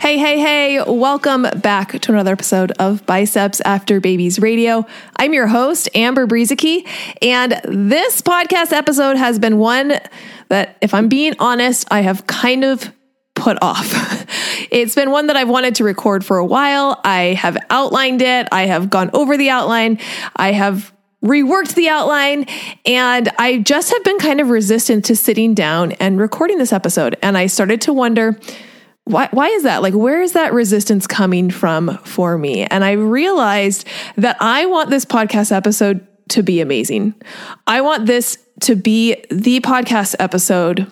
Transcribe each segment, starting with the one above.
Hey, hey, hey, welcome back to another episode of Biceps After Babies Radio. I'm your host, Amber Brueseke, and this podcast episode has been one that, if I'm being honest, I have kind of put off. it's been one that I've wanted to record for a while. I have outlined it, I have gone over the outline, I have reworked the outline and I just have been kind of resistant to sitting down and recording this episode. And I started to wonder, why, why is that? Like, where is that resistance coming from for me? And I realized that I want this podcast episode to be amazing. I want this to be the podcast episode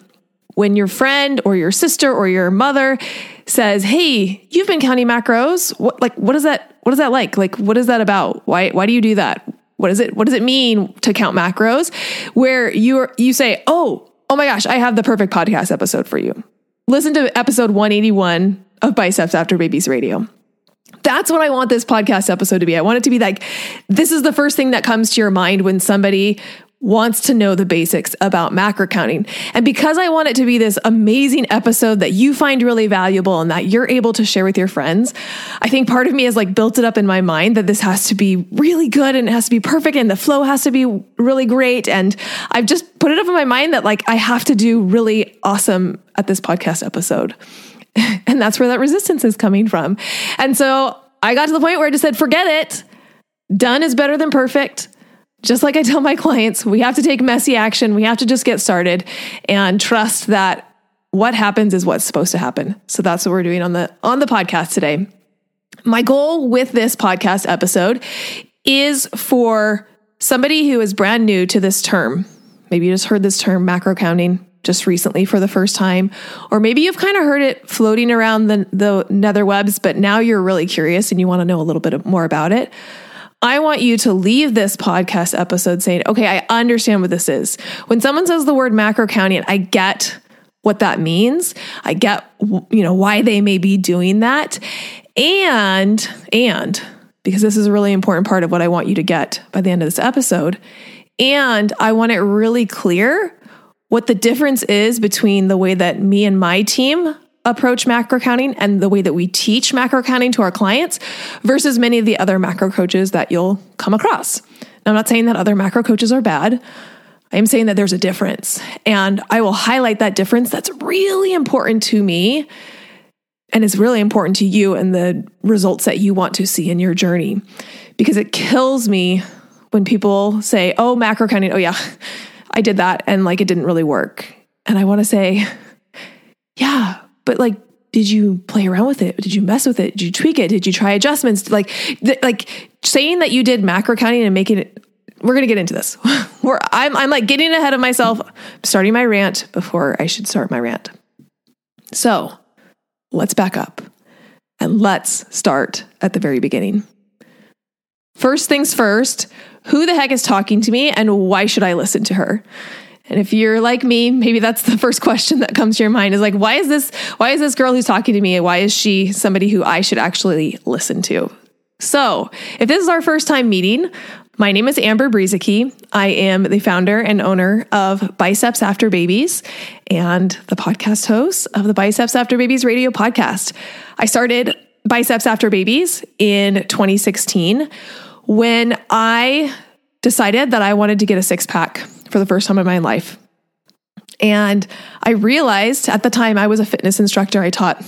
when your friend or your sister or your mother says, "Hey, you've been counting macros. What like what is that what is that like? Like what is that about? Why why do you do that? What is it what does it mean to count macros?" Where you you say, "Oh, oh my gosh, I have the perfect podcast episode for you." Listen to episode 181 of Biceps After Babies Radio. That's what I want this podcast episode to be. I want it to be like, this is the first thing that comes to your mind when somebody wants to know the basics about macro counting. And because I want it to be this amazing episode that you find really valuable and that you're able to share with your friends, I think part of me has like built it up in my mind that this has to be really good and it has to be perfect and the flow has to be really great. And I've just put it up in my mind that like I have to do really awesome at this podcast episode. and that's where that resistance is coming from. And so I got to the point where I just said, forget it. Done is better than perfect just like I tell my clients, we have to take messy action. We have to just get started and trust that what happens is what's supposed to happen. So that's what we're doing on the on the podcast today. My goal with this podcast episode is for somebody who is brand new to this term. Maybe you just heard this term macro counting just recently for the first time, or maybe you've kind of heard it floating around the, the nether webs, but now you're really curious and you want to know a little bit more about it. I want you to leave this podcast episode saying, okay, I understand what this is. When someone says the word macro counting, I get what that means. I get, you know, why they may be doing that. And, and, because this is a really important part of what I want you to get by the end of this episode. And I want it really clear what the difference is between the way that me and my team approach macro counting and the way that we teach macro counting to our clients versus many of the other macro coaches that you'll come across. Now, I'm not saying that other macro coaches are bad. I am saying that there's a difference. And I will highlight that difference that's really important to me and is really important to you and the results that you want to see in your journey. Because it kills me when people say, oh, macro counting, oh, yeah, I did that and like it didn't really work. And I want to say, yeah, but like did you play around with it? Did you mess with it? Did you tweak it? Did you try adjustments? Like, th- like saying that you did macro counting and making it. We're gonna get into this. We're, I'm, I'm like getting ahead of myself, starting my rant before I should start my rant. So, let's back up and let's start at the very beginning. First things first, who the heck is talking to me and why should I listen to her? And if you're like me, maybe that's the first question that comes to your mind is like, why is this, why is this girl who's talking to me, why is she somebody who I should actually listen to? So if this is our first time meeting, my name is Amber Brueseke. I am the founder and owner of Biceps After Babies and the podcast host of the Biceps After Babies radio podcast. I started Biceps After Babies in 2016 when I decided that I wanted to get a six pack for the first time in my life. And I realized at the time I was a fitness instructor. I taught,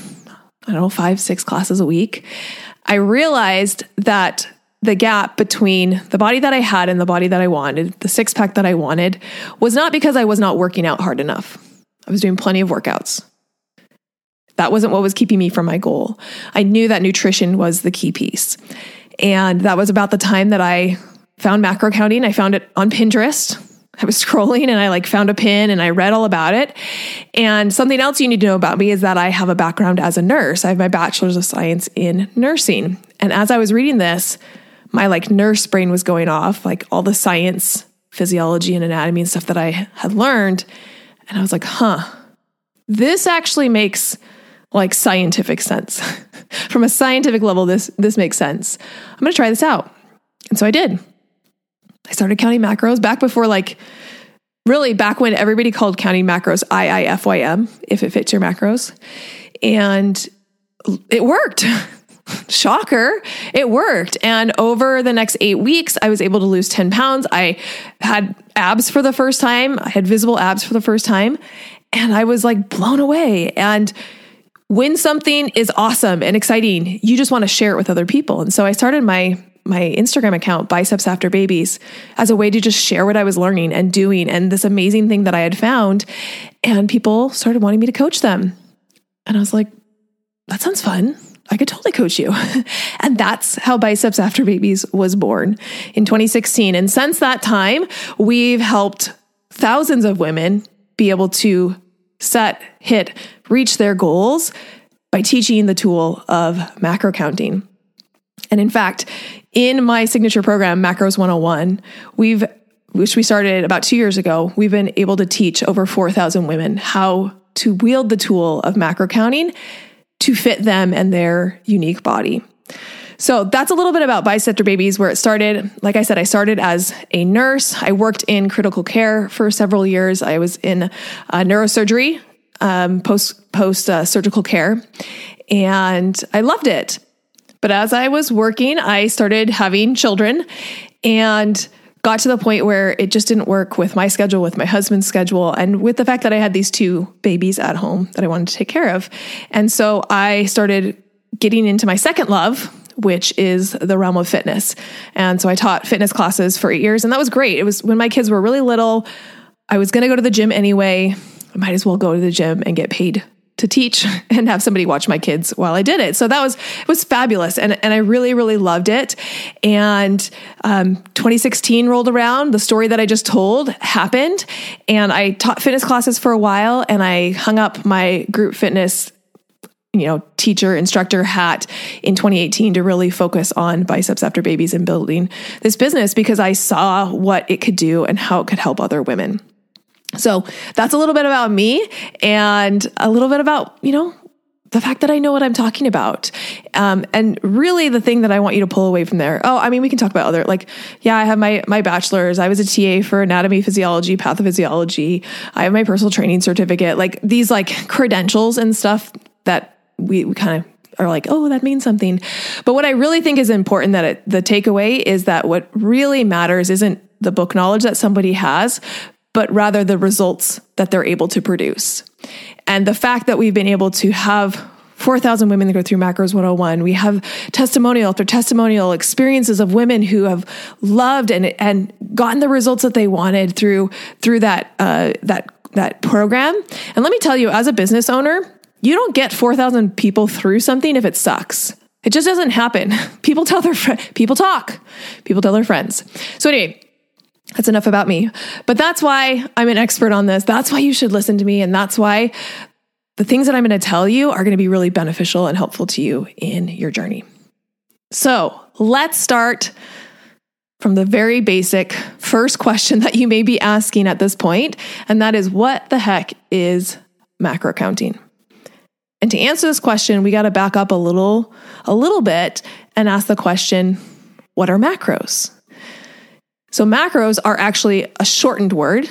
I don't know, five, six classes a week. I realized that the gap between the body that I had and the body that I wanted, the six pack that I wanted, was not because I was not working out hard enough. I was doing plenty of workouts. That wasn't what was keeping me from my goal. I knew that nutrition was the key piece. And that was about the time that I found macro counting. I found it on Pinterest. I was scrolling and I like found a pin and I read all about it. And something else you need to know about me is that I have a background as a nurse. I have my bachelor's of science in nursing. And as I was reading this, my like nurse brain was going off, like all the science, physiology and anatomy and stuff that I had learned. And I was like, huh, this actually makes like scientific sense. From a scientific level, this this makes sense. I'm gonna try this out. And so I did. I started counting macros back before like really back when everybody called counting macros IIFYM, if it fits your macros. And it worked. Shocker, it worked. And over the next eight weeks, I was able to lose 10 pounds. I had abs for the first time. I had visible abs for the first time. And I was like blown away. And when something is awesome and exciting, you just want to share it with other people. And so I started my my Instagram account, Biceps After Babies, as a way to just share what I was learning and doing and this amazing thing that I had found. And people started wanting me to coach them. And I was like, that sounds fun. I could totally coach you. and that's how Biceps After Babies was born in 2016. And since that time, we've helped thousands of women be able to set, hit, reach their goals by teaching the tool of macro counting. And in fact, in my signature program, Macros 101, we've which we started about 2 years ago, we've been able to teach over 4,000 women how to wield the tool of macro counting to fit them and their unique body. So that's a little bit about Biceps After Babies, where it started. Like I said, I started as a nurse. I worked in critical care for several years. I was in uh, neurosurgery, um, post post uh, surgical care, and I loved it. But as I was working, I started having children, and got to the point where it just didn't work with my schedule, with my husband's schedule, and with the fact that I had these two babies at home that I wanted to take care of. And so I started getting into my second love, which is the realm of fitness. And so I taught fitness classes for eight years, and that was great. It was when my kids were really little. I was going to go to the gym anyway. I might as well go to the gym and get paid to teach and have somebody watch my kids while I did it. So that was it was fabulous, and and I really really loved it. And um, 2016 rolled around. The story that I just told happened, and I taught fitness classes for a while, and I hung up my group fitness you know, teacher, instructor hat in 2018 to really focus on biceps after babies and building this business because I saw what it could do and how it could help other women. So that's a little bit about me and a little bit about, you know, the fact that I know what I'm talking about. Um, and really the thing that I want you to pull away from there. Oh, I mean, we can talk about other, like, yeah, I have my, my bachelor's. I was a TA for anatomy, physiology, pathophysiology. I have my personal training certificate, like these like credentials and stuff that we, we kind of are like, oh, that means something. But what I really think is important that it, the takeaway is that what really matters isn't the book knowledge that somebody has, but rather the results that they're able to produce. And the fact that we've been able to have 4,000 women that go through Macros 101. We have testimonial after testimonial experiences of women who have loved and, and gotten the results that they wanted through, through that, uh, that, that program. And let me tell you, as a business owner, you don't get 4,000 people through something if it sucks. It just doesn't happen. People tell their fr- people talk. People tell their friends. So anyway, that's enough about me. But that's why I'm an expert on this. That's why you should listen to me and that's why the things that I'm going to tell you are going to be really beneficial and helpful to you in your journey. So, let's start from the very basic first question that you may be asking at this point, and that is what the heck is macro counting? And to answer this question, we got to back up a little a little bit and ask the question, what are macros? So macros are actually a shortened word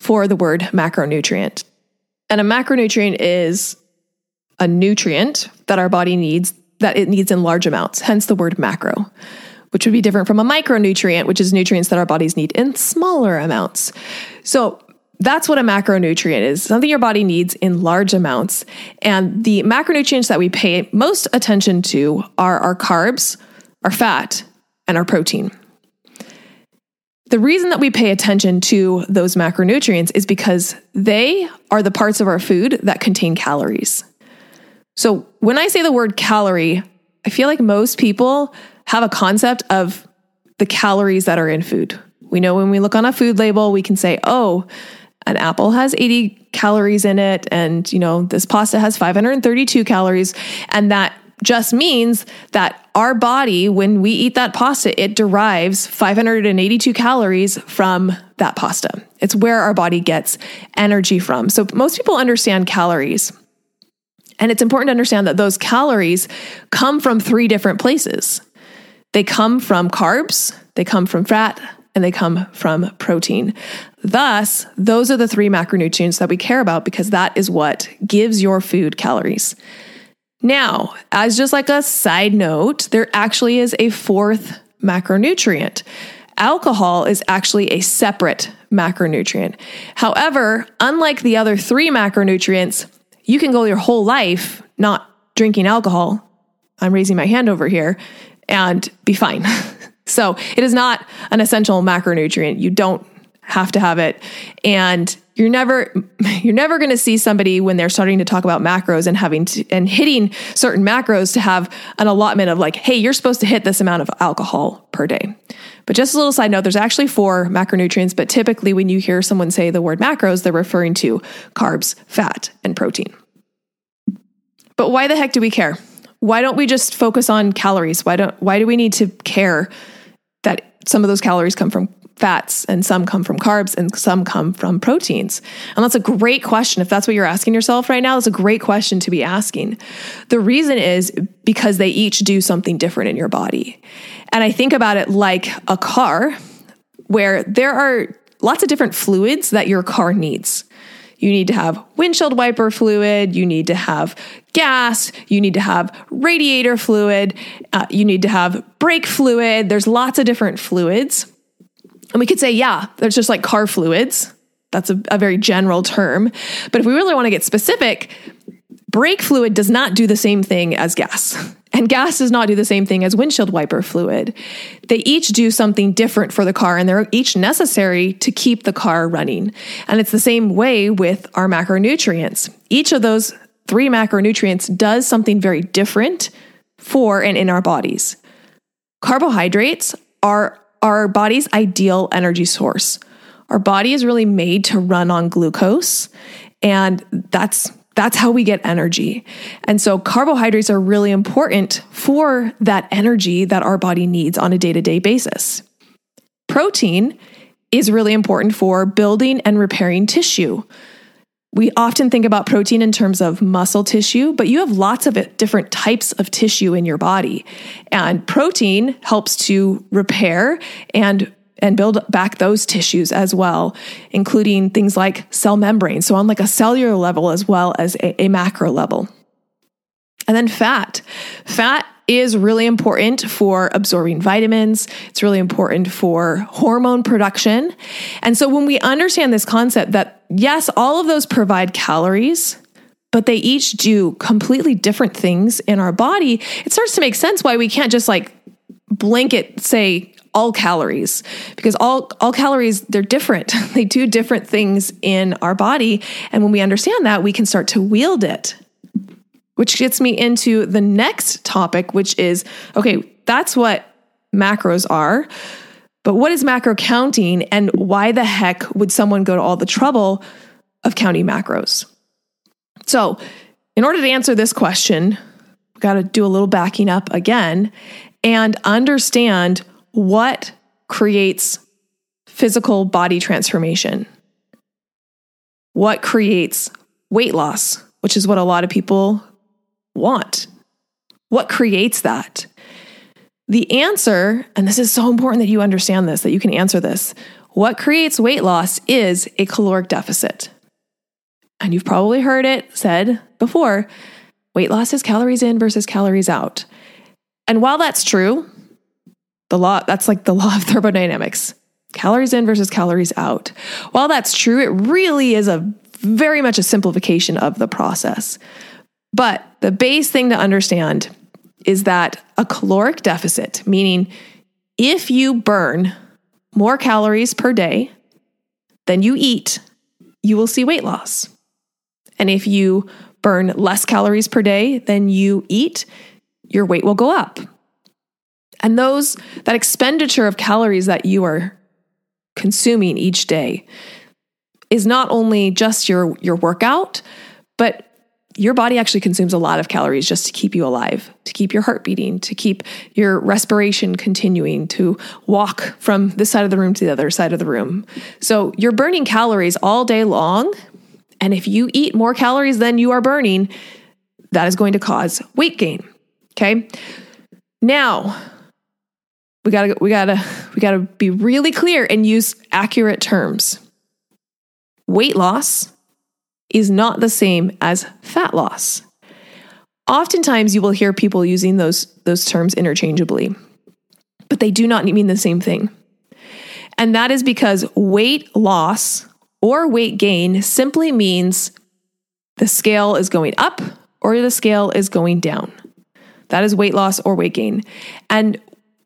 for the word macronutrient. And a macronutrient is a nutrient that our body needs that it needs in large amounts, hence the word macro, which would be different from a micronutrient, which is nutrients that our bodies need in smaller amounts. So that's what a macronutrient is something your body needs in large amounts. And the macronutrients that we pay most attention to are our carbs, our fat, and our protein. The reason that we pay attention to those macronutrients is because they are the parts of our food that contain calories. So when I say the word calorie, I feel like most people have a concept of the calories that are in food. We know when we look on a food label, we can say, oh, an apple has 80 calories in it, and you know, this pasta has 532 calories. And that just means that our body, when we eat that pasta, it derives 582 calories from that pasta. It's where our body gets energy from. So most people understand calories. And it's important to understand that those calories come from three different places. They come from carbs, they come from fat, and they come from protein. Thus, those are the three macronutrients that we care about because that is what gives your food calories. Now, as just like a side note, there actually is a fourth macronutrient. Alcohol is actually a separate macronutrient. However, unlike the other three macronutrients, you can go your whole life not drinking alcohol. I'm raising my hand over here and be fine. so it is not an essential macronutrient. You don't have to have it. And you're never you're never going to see somebody when they're starting to talk about macros and having to, and hitting certain macros to have an allotment of like hey you're supposed to hit this amount of alcohol per day. But just a little side note there's actually four macronutrients but typically when you hear someone say the word macros they're referring to carbs fat and protein. But why the heck do we care? Why don't we just focus on calories? Why don't why do we need to care that some of those calories come from fats and some come from carbs and some come from proteins? And that's a great question. If that's what you're asking yourself right now, that's a great question to be asking. The reason is because they each do something different in your body. And I think about it like a car where there are lots of different fluids that your car needs. You need to have windshield wiper fluid. You need to have gas. You need to have radiator fluid. Uh, you need to have brake fluid. There's lots of different fluids. And we could say, yeah, there's just like car fluids. That's a, a very general term. But if we really want to get specific, brake fluid does not do the same thing as gas. And gas does not do the same thing as windshield wiper fluid. They each do something different for the car and they're each necessary to keep the car running. And it's the same way with our macronutrients. Each of those three macronutrients does something very different for and in our bodies. Carbohydrates are our body's ideal energy source. Our body is really made to run on glucose, and that's that's how we get energy. And so carbohydrates are really important for that energy that our body needs on a day-to-day basis. Protein is really important for building and repairing tissue. We often think about protein in terms of muscle tissue, but you have lots of different types of tissue in your body. And protein helps to repair and and build back those tissues as well, including things like cell membranes. So on like a cellular level as well as a, a macro level. And then fat. Fat is really important for absorbing vitamins. It's really important for hormone production. And so when we understand this concept that yes, all of those provide calories, but they each do completely different things in our body, it starts to make sense why we can't just like blanket say all calories because all all calories they're different. they do different things in our body and when we understand that, we can start to wield it which gets me into the next topic, which is okay, that's what macros are. But what is macro counting and why the heck would someone go to all the trouble of counting macros? So, in order to answer this question, we've got to do a little backing up again and understand what creates physical body transformation. What creates weight loss, which is what a lot of people want? What creates that? The answer, and this is so important that you understand this, that you can answer this. What creates weight loss is a caloric deficit. And you've probably heard it said before weight loss is calories in versus calories out. And while that's true, the law, that's like the law of thermodynamics calories in versus calories out. While that's true, it really is a very much a simplification of the process. But the base thing to understand is that a caloric deficit, meaning if you burn more calories per day than you eat, you will see weight loss. And if you burn less calories per day than you eat, your weight will go up. And those that expenditure of calories that you are consuming each day is not only just your your workout, but your body actually consumes a lot of calories just to keep you alive, to keep your heart beating, to keep your respiration continuing, to walk from this side of the room to the other side of the room. So you're burning calories all day long. And if you eat more calories than you are burning, that is going to cause weight gain. Okay. Now, we gotta we gotta we gotta be really clear and use accurate terms. Weight loss is not the same as fat loss. Oftentimes you will hear people using those those terms interchangeably, but they do not mean the same thing. And that is because weight loss or weight gain simply means the scale is going up or the scale is going down. That is weight loss or weight gain. And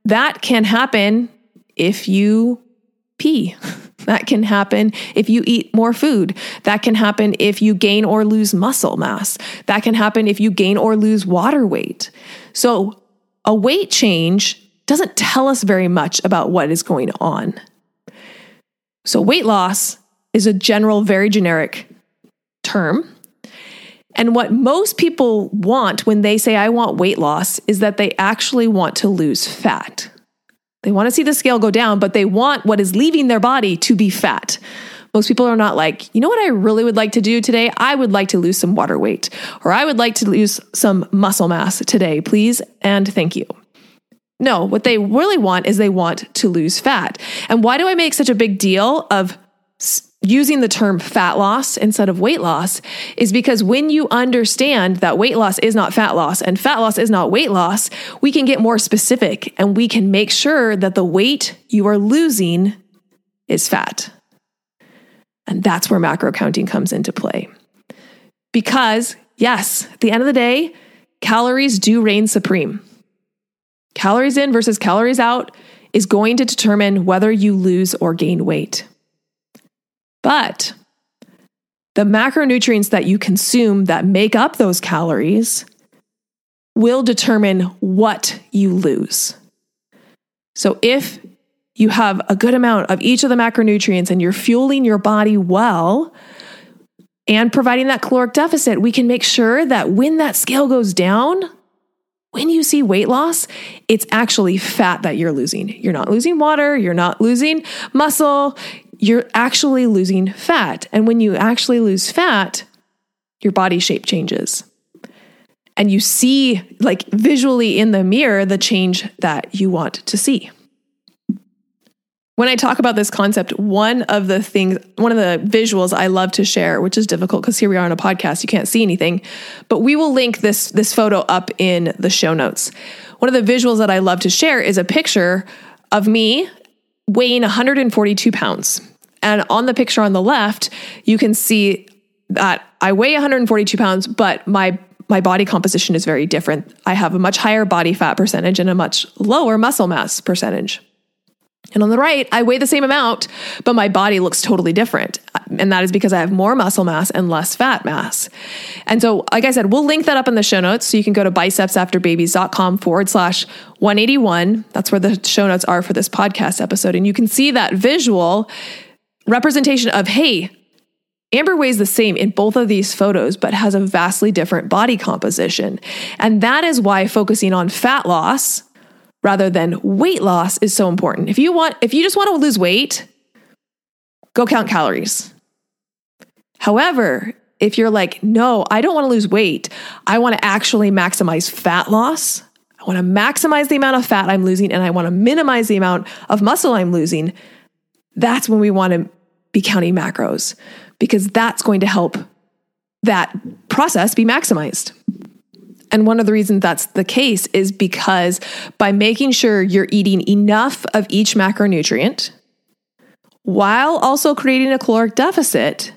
that can happen if you pee. That can happen if you eat more food. That can happen if you gain or lose muscle mass. That can happen if you gain or lose water weight. So, a weight change doesn't tell us very much about what is going on. So, weight loss is a general, very generic term. And what most people want when they say, I want weight loss, is that they actually want to lose fat. They want to see the scale go down, but they want what is leaving their body to be fat. Most people are not like, you know what I really would like to do today? I would like to lose some water weight, or I would like to lose some muscle mass today, please, and thank you. No, what they really want is they want to lose fat. And why do I make such a big deal of using the term fat loss instead of weight loss is because when you understand that weight loss is not fat loss and fat loss is not weight loss, we can get more specific and we can make sure that the weight you are losing is fat. And that's where macro counting comes into play. Because, yes, at the end of the day, calories do reign supreme. Calories in versus calories out is going to determine whether you lose or gain weight. But the macronutrients that you consume that make up those calories will determine what you lose. So if you have a good amount of each of the macronutrients and you're fueling your body well and providing that caloric deficit, we can make sure that when that scale goes down, when you see weight loss, it's actually fat that you're losing. You're not losing water, you're not losing muscle, you're actually losing fat. And when you actually lose fat, your body shape changes. And you see, like visually in the mirror, the change that you want to see. When I talk about this concept, one of the things, one of the visuals I love to share, which is difficult because here we are on a podcast, you can't see anything, but we will link this this photo up in the show notes. One of the visuals that I love to share is a picture of me weighing 142 pounds. And on the picture on the left, you can see that I weigh 142 pounds, but my my body composition is very different. I have a much higher body fat percentage and a much lower muscle mass percentage. And on the right, I weigh the same amount, but my body looks totally different. And that is because I have more muscle mass and less fat mass. And so, like I said, we'll link that up in the show notes. So you can go to bicepsafterbabies.com forward slash 181. That's where the show notes are for this podcast episode. And you can see that visual representation of, hey, Amber weighs the same in both of these photos, but has a vastly different body composition. And that is why focusing on fat loss rather than weight loss is so important. If you want, if you just want to lose weight, go count calories. However, if you're like, no, I don't want to lose weight, I want to actually maximize fat loss. I want to maximize the amount of fat I'm losing and I want to minimize the amount of muscle I'm losing. That's when we want to be counting macros because that's going to help that process be maximized. And one of the reasons that's the case is because by making sure you're eating enough of each macronutrient while also creating a caloric deficit,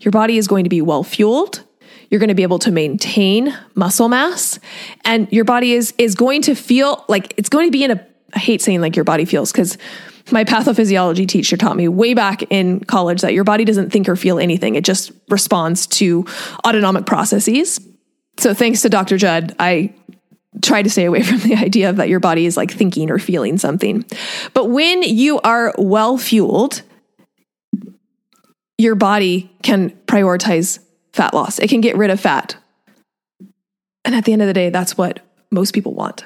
your body is going to be well fueled. You're going to be able to maintain muscle mass and your body is is going to feel like it's going to be in a I hate saying like your body feels cuz my pathophysiology teacher taught me way back in college that your body doesn't think or feel anything. It just responds to autonomic processes. So thanks to Dr. Judd, I try to stay away from the idea that your body is like thinking or feeling something. But when you are well fueled, your body can prioritize fat loss. It can get rid of fat. And at the end of the day, that's what most people want.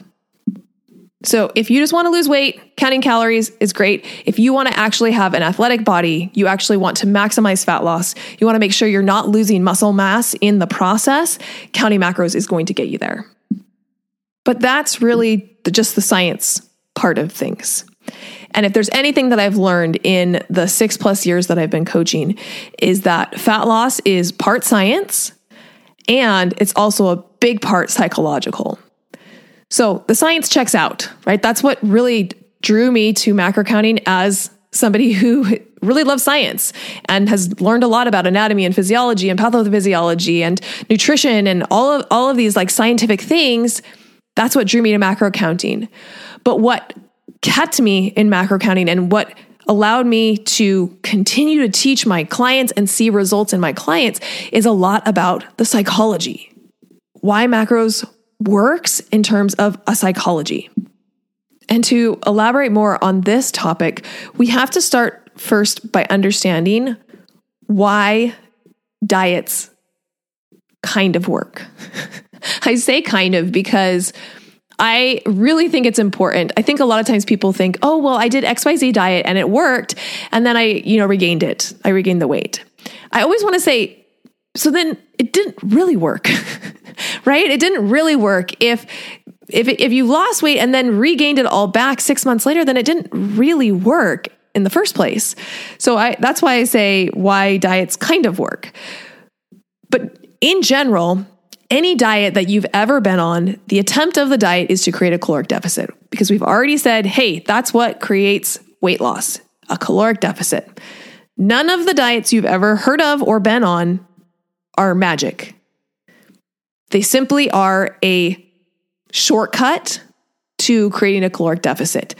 So, if you just want to lose weight, counting calories is great. If you want to actually have an athletic body, you actually want to maximize fat loss, you want to make sure you're not losing muscle mass in the process, counting macros is going to get you there. But that's really the, just the science part of things. And if there's anything that I've learned in the six plus years that I've been coaching, is that fat loss is part science and it's also a big part psychological. So the science checks out, right? That's what really drew me to macro counting as somebody who really loves science and has learned a lot about anatomy and physiology and pathophysiology and nutrition and all of all of these like scientific things. That's what drew me to macro counting. But what kept me in macro counting and what allowed me to continue to teach my clients and see results in my clients is a lot about the psychology. Why macros works in terms of a psychology. And to elaborate more on this topic, we have to start first by understanding why diets kind of work. I say kind of because I really think it's important. I think a lot of times people think, "Oh, well, I did XYZ diet and it worked, and then I, you know, regained it. I regained the weight." I always want to say, so then it didn't really work. right? It didn't really work. If if if you lost weight and then regained it all back 6 months later, then it didn't really work in the first place. So I that's why I say why diets kind of work. But in general, any diet that you've ever been on, the attempt of the diet is to create a caloric deficit because we've already said, hey, that's what creates weight loss, a caloric deficit. None of the diets you've ever heard of or been on are magic. They simply are a shortcut to creating a caloric deficit.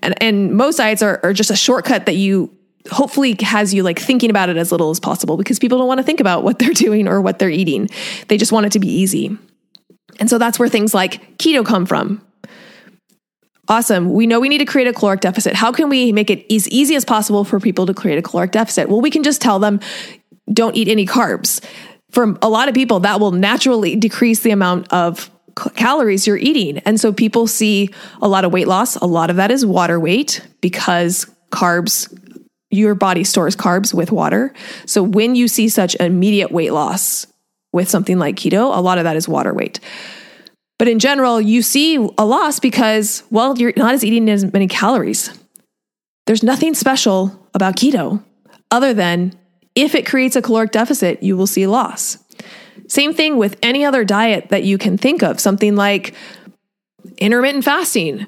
And, and most diets are, are just a shortcut that you hopefully has you like thinking about it as little as possible because people don't want to think about what they're doing or what they're eating. They just want it to be easy. And so that's where things like keto come from. Awesome. We know we need to create a caloric deficit. How can we make it as easy as possible for people to create a caloric deficit? Well, we can just tell them don't eat any carbs for a lot of people, that will naturally decrease the amount of calories you're eating. And so people see a lot of weight loss. A lot of that is water weight because carbs, your body stores carbs with water. So when you see such immediate weight loss with something like keto, a lot of that is water weight. But in general, you see a loss because, well, you're not as eating as many calories. There's nothing special about keto other than if it creates a caloric deficit, you will see loss. Same thing with any other diet that you can think of, something like intermittent fasting.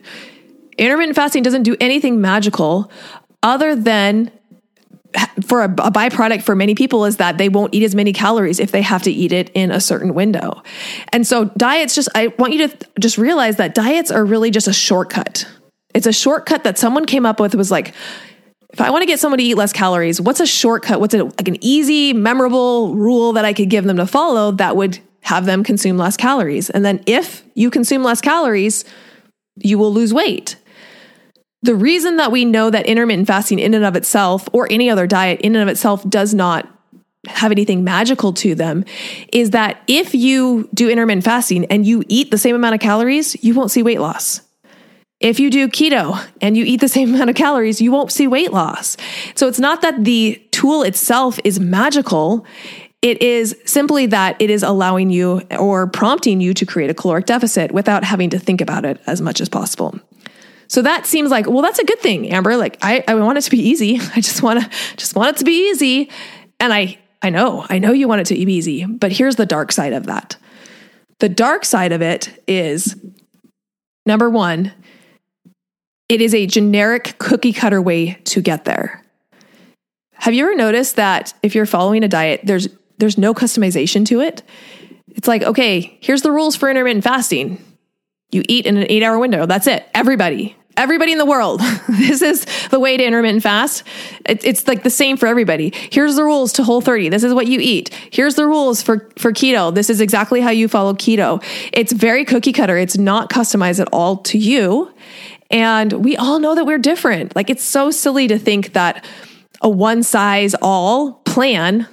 Intermittent fasting doesn't do anything magical other than for a, a, byproduct for many people is that they won't eat as many calories if they have to eat it in a certain window. And so diets just I want you to just realize that diets are really just a shortcut. It's a shortcut that someone came up with was like if I want to get someone to eat less calories, what's a shortcut? What's a, like an easy, memorable rule that I could give them to follow that would have them consume less calories? And then if you consume less calories, you will lose weight. The reason that we know that intermittent fasting in and of itself or any other diet in and of itself does not have anything magical to them is that if you do intermittent fasting and you eat the same amount of calories, you won't see weight loss. If you do keto and you eat the same amount of calories, you won't see weight loss. So it's not that the tool itself is magical. It is simply that it is allowing you or prompting you to create a caloric deficit without having to think about it as much as possible. So that seems like, well, that's a good thing, Amber. Like I, I want it to be easy. I just want to just want it to be easy. And I I know, I know you want it to be easy, but here's the dark side of that. The dark side of it is number one, it is a generic cookie cutter way to get there. Have you ever noticed that if you're following a diet, there's there's no customization to it? It's like, okay, here's the rules for intermittent fasting. You eat in an 8-hour window. That's it. Everybody. everybody in the world. this is the way to intermittent fast. It, it's like the same for everybody. Here's the rules to Whole 30. This is what you eat. Here's the rules for for keto. This is exactly how you follow keto. It's very cookie cutter. It's not customized at all to you. And we all know that we're different. Like it's so silly to think that a one size all plan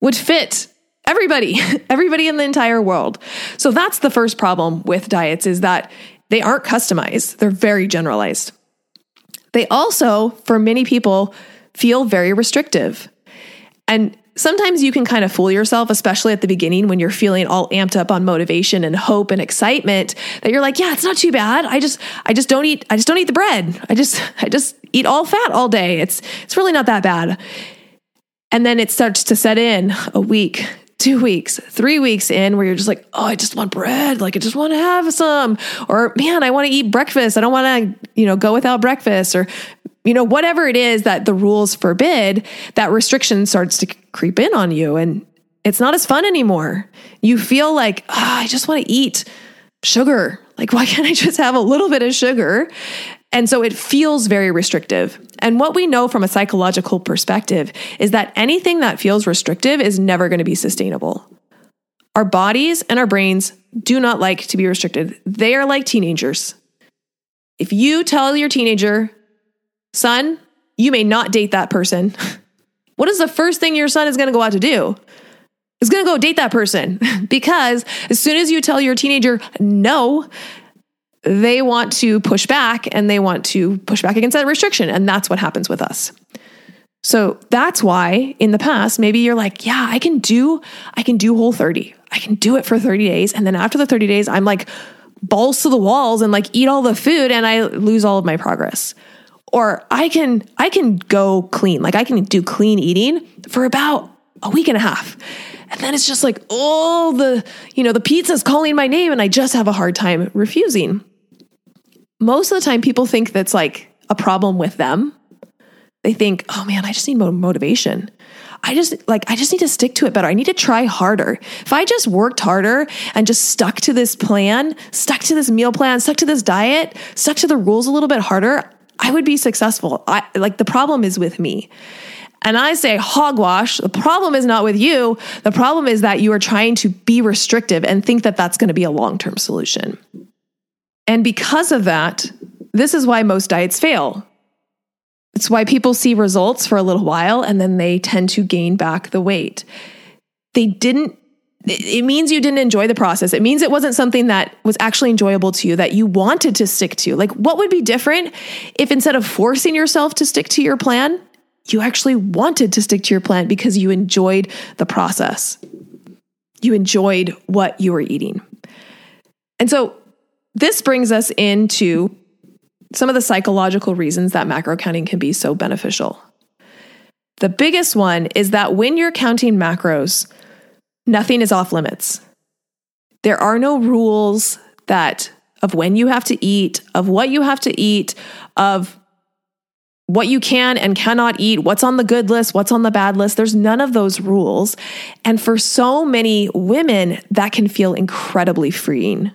would fit everybody, everybody in the entire world. So that's the first problem with diets is that they aren't customized, they're very generalized. They also, for many people, feel very restrictive. And sometimes you can kind of fool yourself, especially at the beginning when you're feeling all amped up on motivation and hope and excitement that you're like, yeah, it's not too bad. I just, I just don't eat, I just don't eat the bread. I just, I just eat all fat all day. It's, it's really not that bad. And then it starts to set in a week, two weeks, three weeks in where you're just like, oh, I just want bread. Like, I just want to have some. Or, man, I want to eat breakfast. I don't want to, you know, go without breakfast. Or, you know, whatever it is that the rules forbid, that restriction starts to creep in on you. And it's not as fun anymore. You feel like, oh, I just want to eat sugar. Like, why can't I just have a little bit of sugar? And so it feels very restrictive. And what we know from a psychological perspective is that anything that feels restrictive is never going to be sustainable. Our bodies and our brains do not like to be restricted. They are like teenagers. If you tell your teenager, son, you may not date that person, what is the first thing your son is going to go out to do? Is going to go date that person because as soon as you tell your teenager no, they want to push back and they want to push back against that restriction. And that's what happens with us. So that's why in the past, maybe you're like, yeah, I can do, I can do whole 30. I can do it for 30 days. And then after the 30 days, I'm like balls to the walls and like eat all the food and I lose all of my progress. Or I can, I can go clean. Like I can do clean eating for about a week and a half. And then it's just like, oh, the, you know, the pizza's calling my name and I just have a hard time refusing most of the time people think that's like a problem with them. They think, oh man, I just need more motivation. I just like, I just need to stick to it better. I need to try harder. If I just worked harder and just stuck to this plan, stuck to this meal plan, stuck to this diet, stuck to the rules a little bit harder, I would be successful. I like the problem is with me. And I say hogwash. The problem is not with you. The problem is that you are trying to be restrictive and think that that's going to be a long term solution. And because of that, this is why most diets fail. It's why people see results for a little while and then they tend to gain back the weight. They didn't, it means you didn't enjoy the process. It means it wasn't something that was actually enjoyable to you, that you wanted to stick to. Like, what would be different if instead of forcing yourself to stick to your plan, you actually wanted to stick to your plan because you enjoyed the process? You enjoyed what you were eating. And so, this brings us into some of the psychological reasons that macro counting can be so beneficial. The biggest one is that when you're counting macros, nothing is off limits. There are no rules that of when you have to eat, of what you have to eat, of what you can and cannot eat, what's on the good list, what's on the bad list. There's none of those rules. And for so many women, that can feel incredibly freeing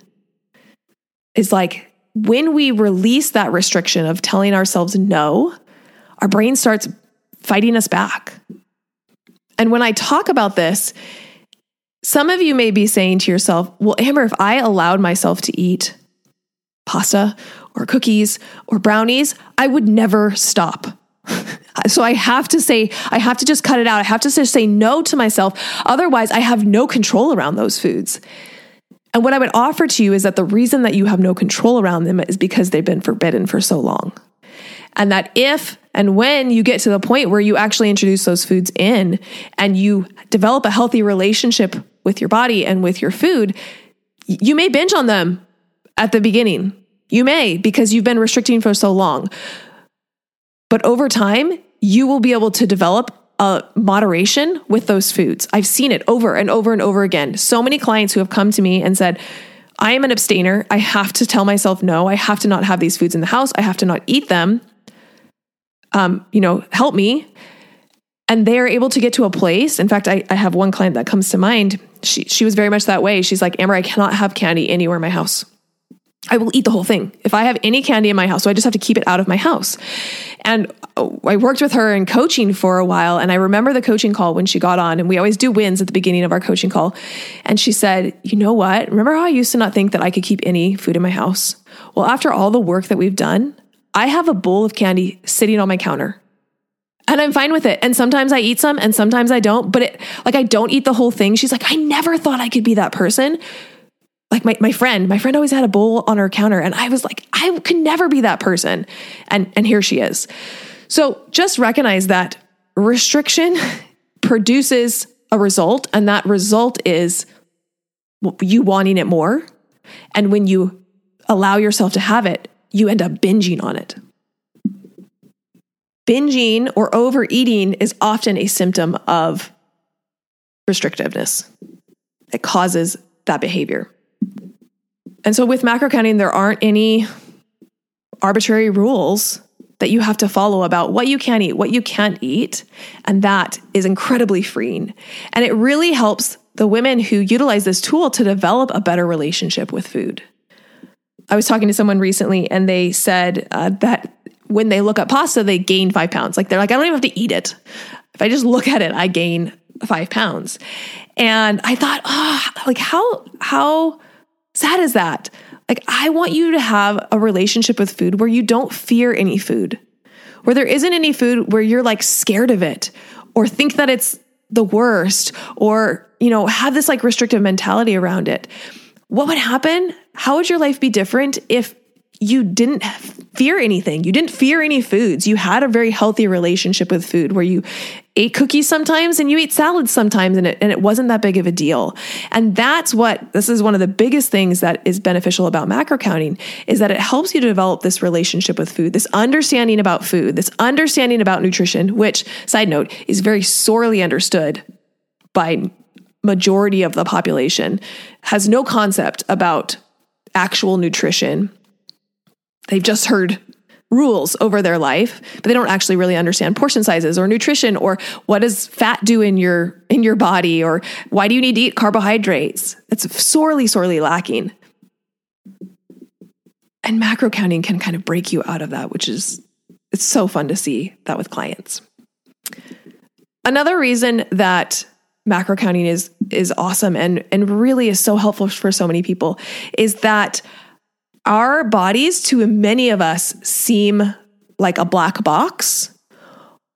is like when we release that restriction of telling ourselves no, our brain starts fighting us back. And when I talk about this, some of you may be saying to yourself, well, Amber, if I allowed myself to eat pasta or cookies or brownies, I would never stop. so I have to say, I have to just cut it out. I have to just say no to myself. Otherwise, I have no control around those foods. And what I would offer to you is that the reason that you have no control around them is because they've been forbidden for so long. And that if and when you get to the point where you actually introduce those foods in and you develop a healthy relationship with your body and with your food, you may binge on them at the beginning. You may because you've been restricting for so long. But over time, you will be able to develop uh, moderation with those foods. I've seen it over and over and over again. So many clients who have come to me and said, I am an abstainer. I have to tell myself no. I have to not have these foods in the house. I have to not eat them. Um, you know, help me. And they are able to get to a place. In fact, I, I have one client that comes to mind. She she was very much that way. She's like, Amber, I cannot have candy anywhere in my house. I will eat the whole thing. If I have any candy in my house, so I just have to keep it out of my house. And oh, I worked with her in coaching for a while. And I remember the coaching call when she got on, and we always do wins at the beginning of our coaching call. And she said, You know what? Remember how I used to not think that I could keep any food in my house? Well, after all the work that we've done, I have a bowl of candy sitting on my counter. And I'm fine with it. And sometimes I eat some and sometimes I don't, but it like I don't eat the whole thing. She's like, I never thought I could be that person like my, my friend, my friend always had a bowl on her counter. And I was like, I could never be that person. And, and here she is. So just recognize that restriction produces a result, and that result is you wanting it more. And when you allow yourself to have it, you end up binging on it. Binging or overeating is often a symptom of restrictiveness. It causes that behavior. And so with macro counting, there aren't any arbitrary rules that you have to follow about what you can eat, what you can't eat. And that is incredibly freeing. And it really helps the women who utilize this tool to develop a better relationship with food. I was talking to someone recently and they said uh, that when they look at pasta, they gain five pounds. Like they're like, I don't even have to eat it. If I just look at it, I gain five pounds. And I thought, oh, like how, how, sad is that? Like, I want you to have a relationship with food where you don't fear any food, where there isn't any food where you're like scared of it or think that it's the worst or, you know, have this like restrictive mentality around it. What would happen? How would your life be different if you didn't fear anything. You didn't fear any foods. You had a very healthy relationship with food where you ate cookies sometimes and you ate salads sometimes and it, and it wasn't that big of a deal. And that's what this is one of the biggest things that is beneficial about macro counting is that it helps you to develop this relationship with food, this understanding about food, this understanding about nutrition, which side note is very sorely understood by majority of the population has no concept about actual nutrition they've just heard rules over their life but they don't actually really understand portion sizes or nutrition or what does fat do in your in your body or why do you need to eat carbohydrates? It's sorely sorely lacking. And macro counting can kind of break you out of that which is it's so fun to see that with clients. Another reason that macro counting is is awesome and and really is so helpful for so many people is that our bodies to many of us seem like a black box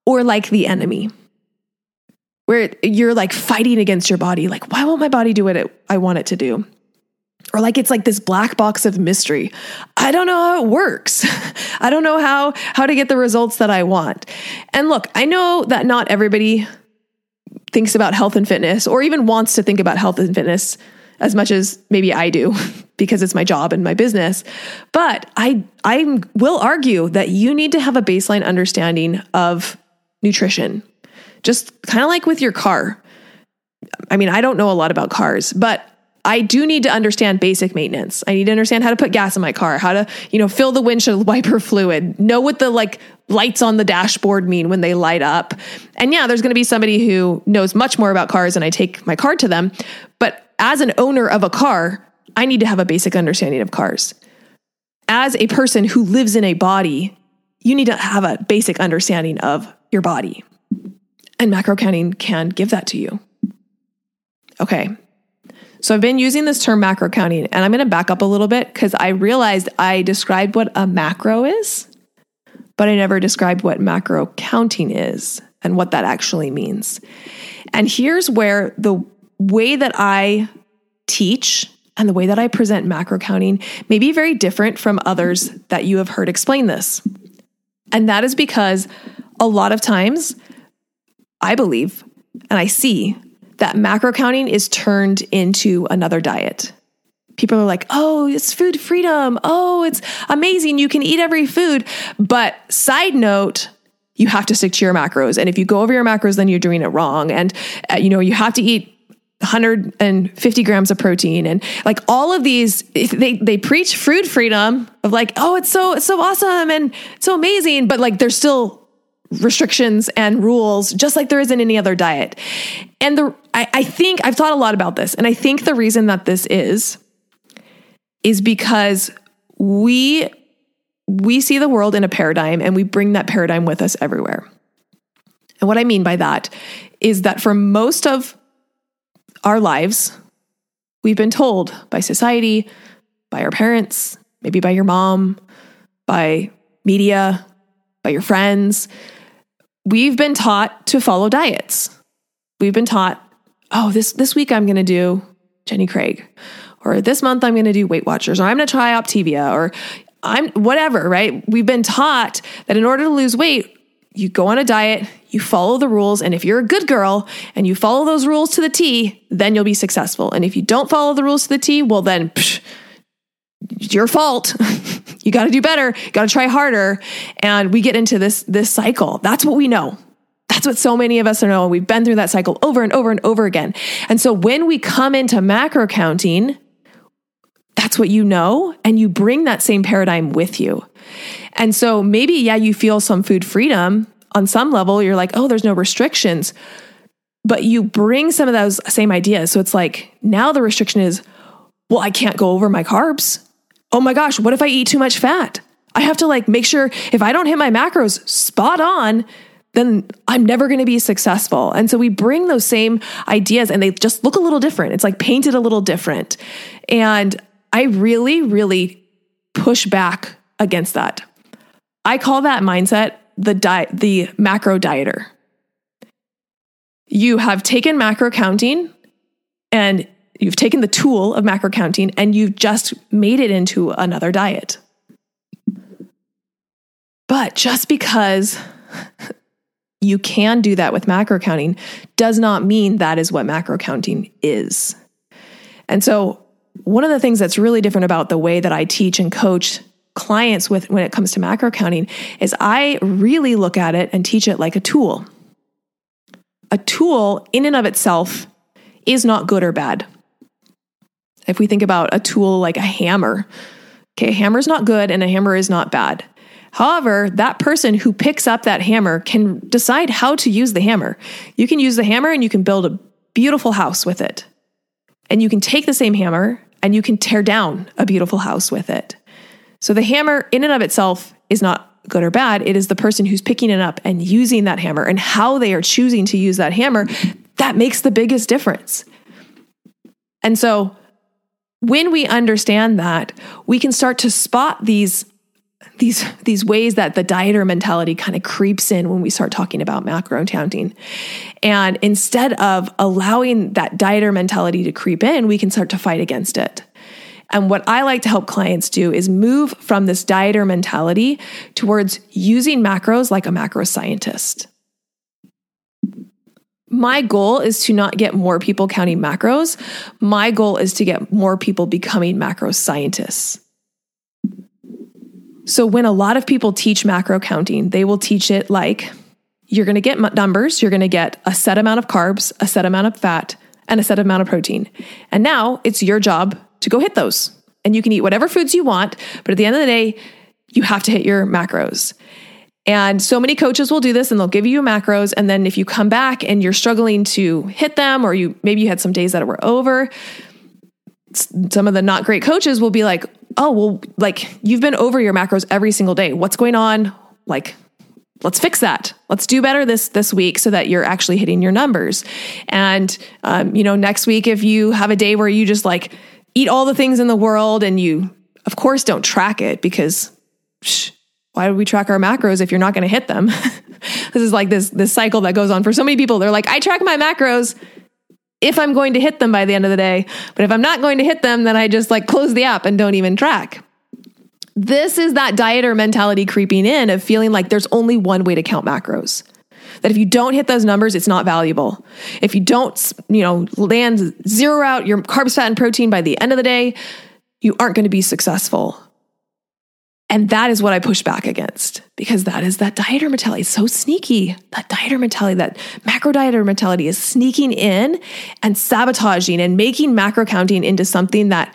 or like the enemy where you're like fighting against your body like why won't my body do what it, i want it to do? Or like it's like this black box of mystery. I don't know how it works. I don't know how how to get the results that i want. And look i know that not everybody thinks about health and fitness or even wants to think about health and fitness as much as maybe I do because it's my job and my business. But I I will argue that you need to have a baseline understanding of nutrition. Just kind of like with your car. I mean, I don't know a lot about cars, but I do need to understand basic maintenance. I need to understand how to put gas in my car, how to, you know, fill the windshield wiper fluid, know what the like lights on the dashboard mean when they light up. And yeah, there's going to be somebody who knows much more about cars and I take my car to them, but as an owner of a car, I need to have a basic understanding of cars. As a person who lives in a body, you need to have a basic understanding of your body. And macro counting can give that to you. Okay. So I've been using this term macro counting, and I'm going to back up a little bit because I realized I described what a macro is, but I never described what macro counting is and what that actually means. And here's where the way that I teach and the way that I present macro counting may be very different from others that you have heard explain this. And that is because a lot of times I believe and I see that macro counting is turned into another diet. People are like, oh, it's food freedom. Oh, it's amazing. You can eat every food. But side note, you have to stick to your macros. And if you go over your macros, then you're doing it wrong. And, uh, you know, you have to eat 150 grams of protein and like all of these they they preach food freedom of like oh it's so it's so awesome and so amazing but like there's still restrictions and rules just like there is in any other diet and the I, I think i've thought a lot about this and i think the reason that this is is because we we see the world in a paradigm and we bring that paradigm with us everywhere. And what I mean by that is that for most of our lives, we've been told by society, by our parents, maybe by your mom, by media, by your friends, we've been taught to follow diets. We've been taught, oh, this this week I'm going to do Jenny Craig, or this month I'm going to do Weight Watchers, or I'm going to try Optavia, or I'm whatever, right? We've been taught that in order to lose weight, you go on a diet, you follow the rules, and if you're a good girl and you follow those rules to the T, then you'll be successful. And if you don't follow the rules to the T, well, then psh, it's your fault. you got to do better. Got to try harder. And we get into this this cycle. That's what we know. That's what so many of us know. We've been through that cycle over and over and over again. And so when we come into macro counting, that's what you know, and you bring that same paradigm with you. And so maybe, yeah, you feel some food freedom on some level. You're like, oh, there's no restrictions. But you bring some of those same ideas. So it's like now the restriction is, well, I can't go over my carbs. Oh my gosh, what if I eat too much fat? I have to like make sure if I don't hit my macros spot on, then I'm never going to be successful. And so we bring those same ideas and they just look a little different. It's like painted a little different. And I really, really push back against that. I call that mindset the diet, the macro dieter. You have taken macro counting and you've taken the tool of macro counting and you've just made it into another diet. But just because you can do that with macro counting does not mean that is what macro counting is. And so, one of the things that's really different about the way that I teach and coach clients with when it comes to macro counting is I really look at it and teach it like a tool. A tool in and of itself is not good or bad. If we think about a tool like a hammer, okay, a hammer is not good and a hammer is not bad. However, that person who picks up that hammer can decide how to use the hammer. You can use the hammer and you can build a beautiful house with it. And you can take the same hammer and you can tear down a beautiful house with it. So the hammer, in and of itself, is not good or bad. It is the person who's picking it up and using that hammer and how they are choosing to use that hammer that makes the biggest difference. And so when we understand that, we can start to spot these these these ways that the dieter mentality kind of creeps in when we start talking about macro counting. And instead of allowing that dieter mentality to creep in, we can start to fight against it. And what I like to help clients do is move from this dieter mentality towards using macros like a macro scientist. My goal is to not get more people counting macros. My goal is to get more people becoming macro scientists. So, when a lot of people teach macro counting, they will teach it like you're going to get numbers, you're going to get a set amount of carbs, a set amount of fat, and a set amount of protein. And now it's your job to go hit those. And you can eat whatever foods you want, but at the end of the day, you have to hit your macros. And so many coaches will do this and they'll give you macros. And then if you come back and you're struggling to hit them, or you maybe you had some days that were over, some of the not great coaches will be like, oh, well, like you've been over your macros every single day. What's going on? Like, let's fix that. Let's do better this this week so that you're actually hitting your numbers. And um, you know, next week if you have a day where you just like eat all the things in the world and you, of course, don't track it because psh, why would we track our macros if you're not going to hit them? this is like this this cycle that goes on for so many people. They're like, I track my macros if I'm going to hit them by the end of the day, but if I'm not going to hit them, then I just like close the app and don't even track. This is that dieter mentality creeping in of feeling like there's only one way to count macros that if you don't hit those numbers, it's not valuable. If you don't, you know, land zero out your carbs, fat, and protein by the end of the day, you aren't going to be successful. And that is what I push back against because that is that dieter mentality. It's so sneaky. That dieter mentality, that macro dieter mentality is sneaking in and sabotaging and making macro counting into something that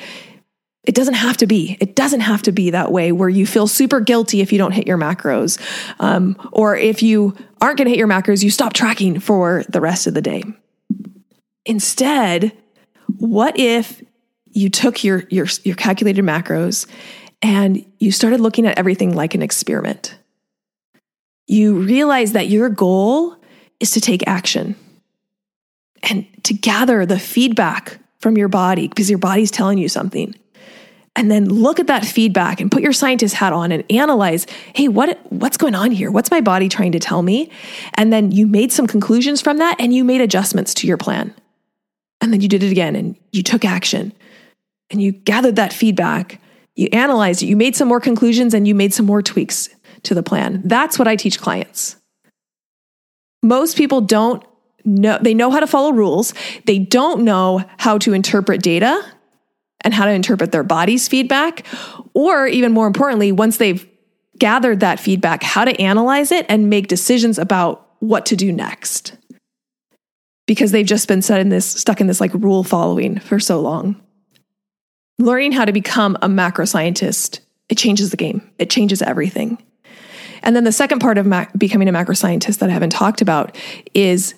it doesn't have to be. It doesn't have to be that way where you feel super guilty if you don't hit your macros. Um, or if you aren't going to hit your macros, you stop tracking for the rest of the day. Instead, what if you took your, your, your calculated macros and you started looking at everything like an experiment. You realize that your goal is to take action and to gather the feedback from your body because your body's telling you something. And then look at that feedback and put your scientist hat on and analyze, hey, what what's going on here? What's my body trying to tell me? And then you made some conclusions from that and you made adjustments to your plan. And then you did it again and you took action. And you gathered that feedback, you analyzed it, you made some more conclusions and you made some more tweaks to the plan. That's what I teach clients. Most people don't know, they know how to follow rules. They don't know how to interpret data and how to interpret their body's feedback. Or even more importantly, once they've gathered that feedback, how to analyze it and make decisions about what to do next. Because they've just been set in this, stuck in this like rule following for so long. Learning how to become a macro scientist, it changes the game. It changes everything. And then the second part of ma- becoming a macro scientist that I haven't talked about is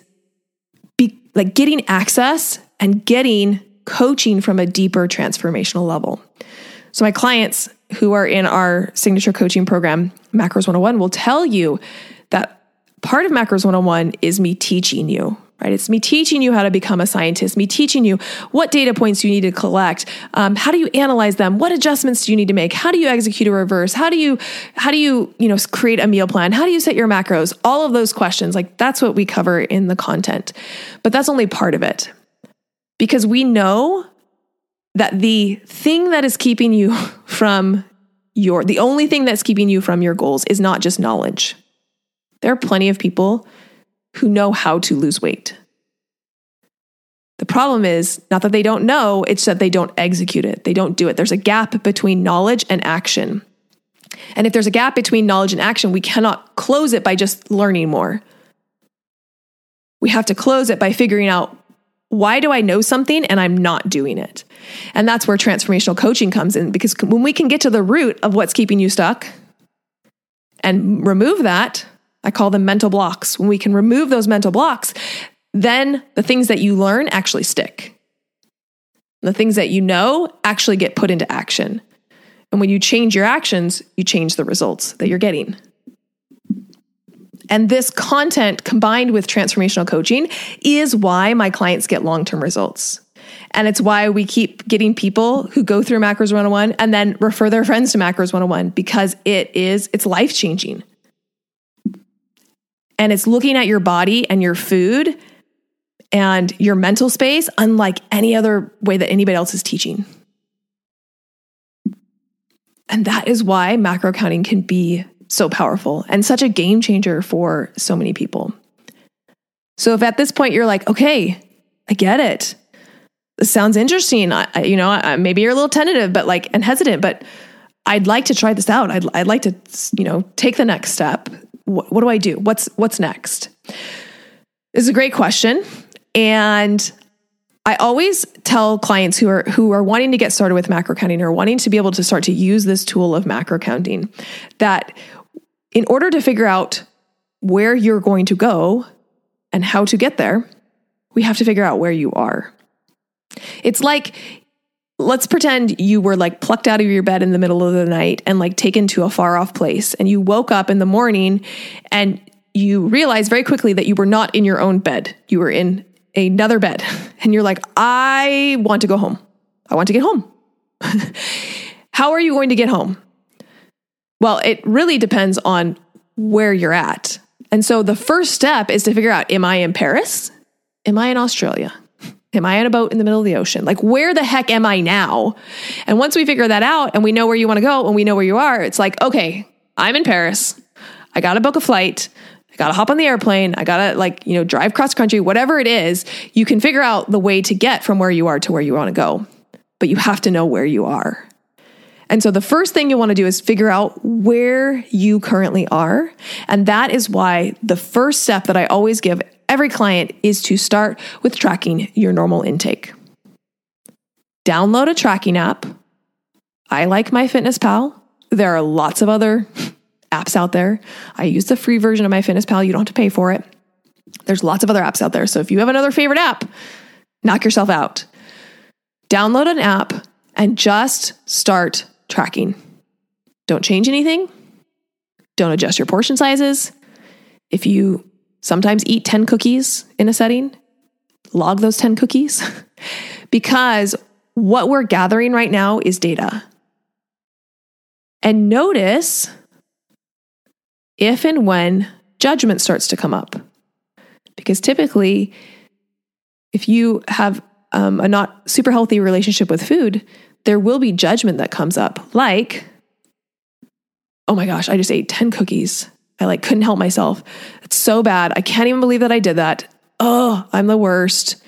be, like getting access and getting coaching from a deeper transformational level. So, my clients who are in our signature coaching program, Macros 101, will tell you that part of Macros 101 is me teaching you right? It's me teaching you how to become a scientist, me teaching you what data points you need to collect, um, how do you analyze them, what adjustments do you need to make, how do you execute a reverse, how do you how do you you know create a meal plan, how do you set your macros, all of those questions. Like that's what we cover in the content, but that's only part of it, because we know that the thing that is keeping you from your the only thing that's keeping you from your goals is not just knowledge. There are plenty of people who know how to lose weight. The problem is not that they don't know, it's that they don't execute it. They don't do it. There's a gap between knowledge and action. And if there's a gap between knowledge and action, we cannot close it by just learning more. We have to close it by figuring out why do I know something and I'm not doing it? And that's where transformational coaching comes in because when we can get to the root of what's keeping you stuck and remove that, I call them mental blocks. When we can remove those mental blocks, then the things that you learn actually stick. The things that you know actually get put into action. And when you change your actions, you change the results that you're getting. And this content combined with transformational coaching is why my clients get long term results. And it's why we keep getting people who go through Macros 101 and then refer their friends to Macros 101 because it is, it's life changing and it's looking at your body and your food and your mental space unlike any other way that anybody else is teaching. And that is why macro counting can be so powerful and such a game changer for so many people. So if at this point you're like, okay, I get it. This sounds interesting. I, you know, I, maybe you're a little tentative, but like, and hesitant, but I'd like to try this out. I'd, I'd like to, you know, take the next step what, what do I do? What's what's next? This is a great question, and I always tell clients who are who are wanting to get started with macro counting or wanting to be able to start to use this tool of macro counting that in order to figure out where you're going to go and how to get there, we have to figure out where you are. It's like let's pretend you were like plucked out of your bed in the middle of the night and like taken to a far off place and you woke up in the morning and you realized very quickly that you were not in your own bed. You were in another bed. And you're like i want to go home. I want to get home. How are you going to get home well it really depends on where you're at and so the first step is to figure out am i in paris am i in australia Am I on a boat in the middle of the ocean? Like, where the heck am I now? And once we figure that out and we know where you want to go and we know where you are, it's like, okay, I'm in Paris. I got to book a flight. I got to hop on the airplane. I got to, like, you know, drive cross country, whatever it is. You can figure out the way to get from where you are to where you want to go, but you have to know where you are. And so the first thing you want to do is figure out where you currently are. And that is why the first step that I always give every client is to start with tracking your normal intake. Download a tracking app. I like MyFitnessPal. There are lots of other apps out there. I use the free version of MyFitnessPal. You don't have to pay for it. There's lots of other apps out there. So if you have another favorite app, knock yourself out. Download an app and just start tracking. don't change anything. Don't adjust your portion sizes. If you sometimes eat 10 cookies in a setting, log those 10 cookies because what we're gathering right now is data. And notice if and when judgment starts to come up. Because typically, if you have um, a not super healthy relationship with food, there will be judgment that comes up, like, oh my gosh, I just ate 10 cookies. I like couldn't help myself. It's so bad. I can't even believe that I did that. Oh, I'm the worst.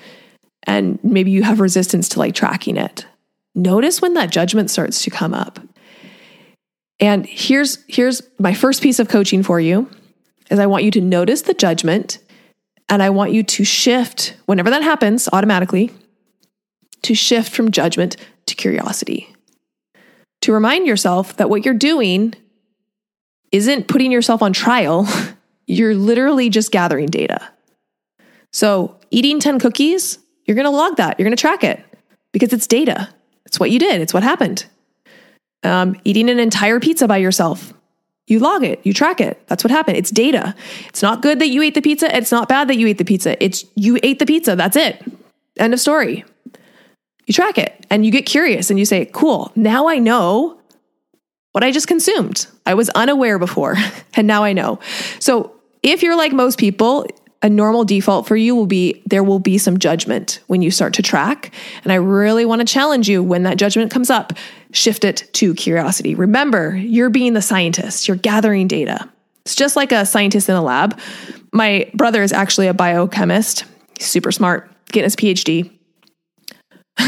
And maybe you have resistance to like tracking it. Notice when that judgment starts to come up. And here's here's my first piece of coaching for you is I want you to notice the judgment and I want you to shift whenever that happens automatically to shift from judgment to curiosity. To remind yourself that what you're doing isn't putting yourself on trial, you're literally just gathering data. So, eating 10 cookies, you're to log that, you're to track it because it's data. It's what you did, it's what happened. Um, eating an entire pizza by yourself, you log it, you track it. That's what happened. It's data. It's not good that you ate the pizza. It's not bad that you ate the pizza. It's you ate the pizza. That's it. End of story. You track it and you get curious and you say, cool, now I know what I just consumed. I was unaware before, and now I know. So, if you're like most people, a normal default for you will be there will be some judgment when you start to track. And I really want to challenge you when that judgment comes up, shift it to curiosity. Remember, you're being the scientist, you're gathering data. It's just like a scientist in a lab. My brother is actually a biochemist, super smart, getting his PhD.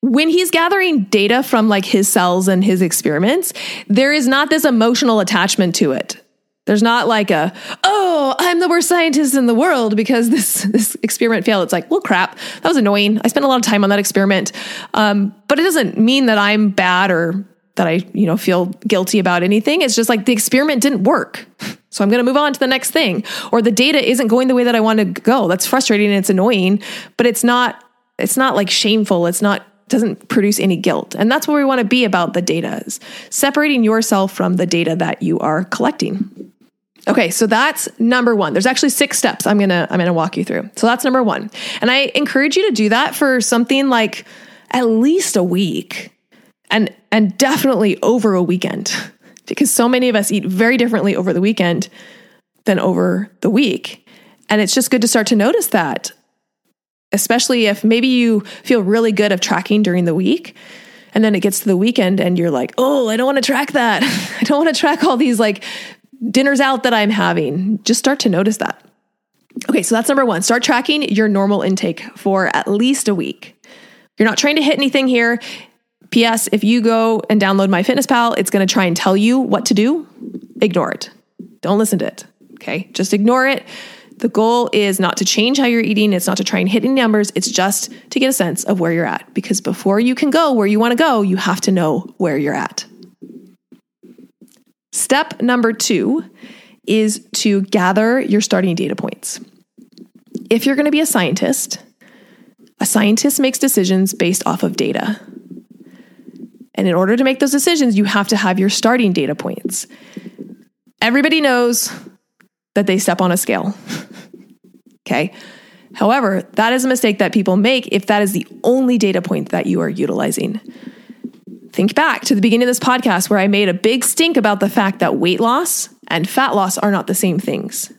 when he's gathering data from like his cells and his experiments, there is not this emotional attachment to it. There's not like a, oh, I'm the worst scientist in the world because this this experiment failed. It's like, well, crap, that was annoying. I spent a lot of time on that experiment, um, but it doesn't mean that I'm bad or that I, you know, feel guilty about anything. It's just like the experiment didn't work, so I'm going to move on to the next thing. Or the data isn't going the way that I want to go. That's frustrating and it's annoying, but it's not. It's not like shameful. It's not doesn't produce any guilt. And that's where we want to be about the data is separating yourself from the data that you are collecting. Okay, so that's number 1. There's actually 6 steps I'm to I'm to walk you through. So that's number 1. And I encourage you to do that for something like at least a week. And and definitely over a weekend because so many of us eat very differently over the weekend than over the week. And it's just good to start to notice that especially if maybe you feel really good of tracking during the week and then it gets to the weekend and you're like, "Oh, I don't want to track that. I don't want to track all these like dinners out that I'm having." Just start to notice that. Okay, so that's number 1. Start tracking your normal intake for at least a week. You're not trying to hit anything here. PS, if you go and download MyFitnessPal, it's going to try and tell you what to do. Ignore it. Don't listen to it. Okay? Just ignore it. The goal is not to change how you're eating, it's not to try and hit any numbers, it's just to get a sense of where you're at. Because before you can go where you want to go, you have to know where you're at. Step number two is to gather your starting data points. If you're going to be a scientist, a scientist makes decisions based off of data. And in order to make those decisions, you have to have your starting data points. Everybody knows that they step on a scale. okay. However, that is a mistake that people make if that is the only data point that you are utilizing. Think back to the beginning of this podcast where I made a big stink about the fact that weight loss and fat loss are not the same things.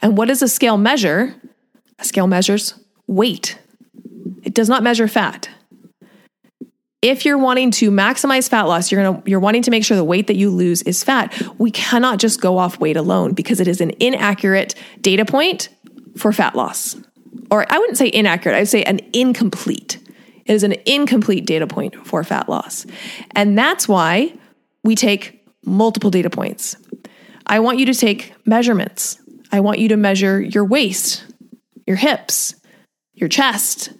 And what does a scale measure? A scale measures weight, it does not measure fat if you're wanting to maximize fat loss, you're gonna you're wanting to make sure the weight that you lose is fat. We cannot just go off weight alone because it is an inaccurate data point for fat loss. Or I wouldn't say inaccurate, I would say an incomplete. It is an incomplete data point for fat loss. And that's why we take multiple data points. I want you to take measurements. I want you to measure your waist, your hips, your chest,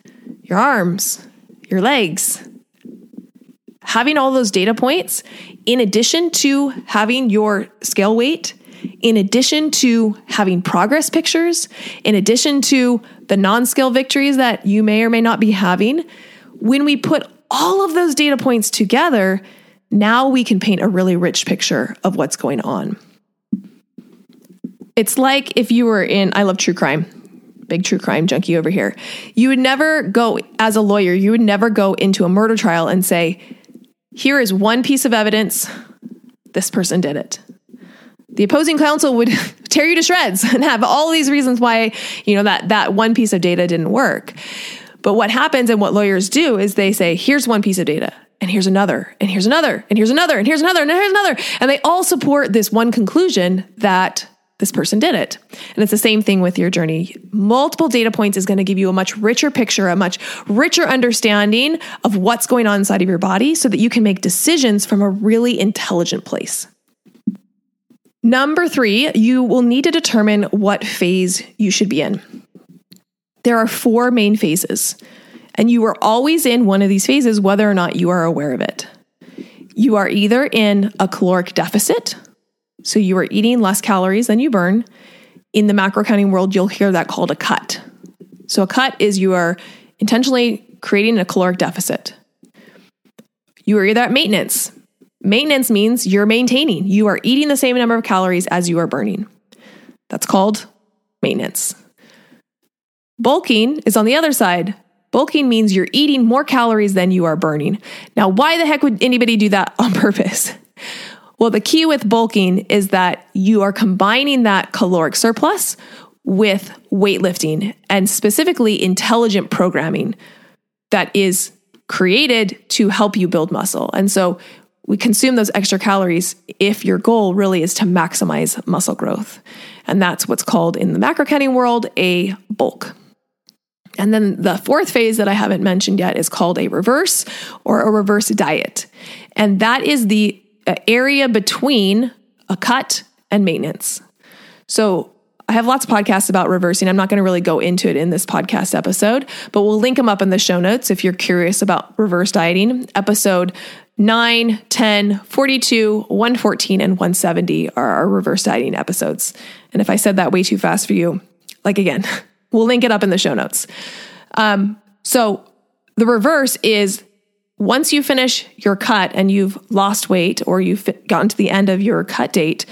your arms, your legs, having all those data points, in addition to having your scale weight, in addition to having progress pictures, in addition to the non scale victories that you may or may not be having, when we put all of those data points together, now we can paint a really rich picture of what's going on. It's like if you were in, I love true crime, big true crime junkie over here. You would never go, as a lawyer, you would never go into a murder trial and say, here is one piece of evidence, this person did it. The opposing counsel would tear you to shreds and have all these reasons why, you know, that, that one piece of data didn't work. But what happens and what lawyers do is they say, here's one piece of data and here's another, and here's another, and here's another, and here's another, and here's another. And they all support this one conclusion that this person did it. And it's the same thing with your journey. Multiple data points is going to give you a much richer picture, a much richer understanding of what's going on inside of your body so that you can make decisions from a really intelligent place. Number three, you will need to determine what phase you should be in. There are four main phases, and you are always in one of these phases, whether or not you are aware of it. You are either in a caloric deficit, so you are eating less calories than you burn. In the macro counting world, you'll hear that called a cut. So a cut is you are intentionally creating a caloric deficit. You are either at maintenance. Maintenance means you're maintaining. You are eating the same number of calories as you are burning. That's called maintenance. Bulking is on the other side. Bulking means you're eating more calories than you are burning. Now, why the heck would anybody do that on purpose? Well, the key with bulking is that you are combining that caloric surplus with weightlifting and specifically intelligent programming that is created to help you build muscle. And so we consume those extra calories if your goal really is to maximize muscle growth. And that's what's called in the macro counting world a bulk. And then the fourth phase that I haven't mentioned yet is called a reverse or a reverse diet. And that is the area between a cut and maintenance. So I have lots of podcasts about reversing. I'm not going to really go into it in this podcast episode, but we'll link them up in the show notes if you're curious about reverse dieting. Episode 9, 10, 42, 114, and 170 are our reverse dieting episodes. And if I said that way too fast for you, like again, we'll link it up in the show notes. Um, so the reverse is once you finish your cut and you've lost weight or you've gotten to the end of your cut date,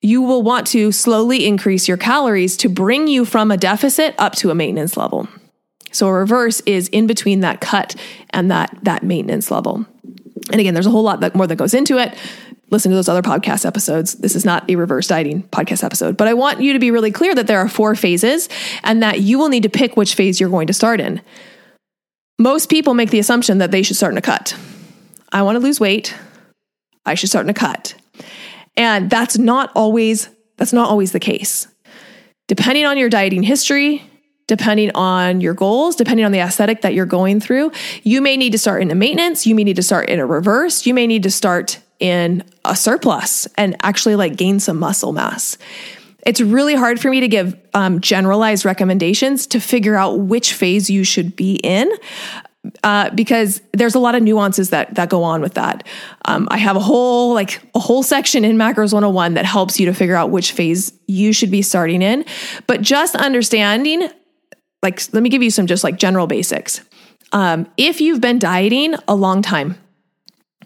you will want to slowly increase your calories to bring you from a deficit up to a maintenance level. So a reverse is in between that cut and that that maintenance level. And again, there's a whole lot that more that goes into it. Listen to those other podcast episodes. This is not a reverse dieting podcast episode, but I want you to be really clear that there are four phases and that you will need to pick which phase you're going to start in. Most people make the assumption that they should start in a cut. I want to lose weight. I should start in a cut. And that's not always that's not always the case. Depending on your dieting history, depending on your goals, depending on the aesthetic that you're going through, you may need to start in a maintenance, you may need to start in a reverse, you may need to start in a surplus and actually like gain some muscle mass. It's really hard for me to give um, generalized recommendations to figure out which phase you should be in. Uh, because there's a lot of nuances that that go on with that. Um, I have a whole like a whole section in Macros 101 that helps you to figure out which phase you should be starting in. But just understanding, like, let me give you some just like general basics. Um, if you've been dieting a long time,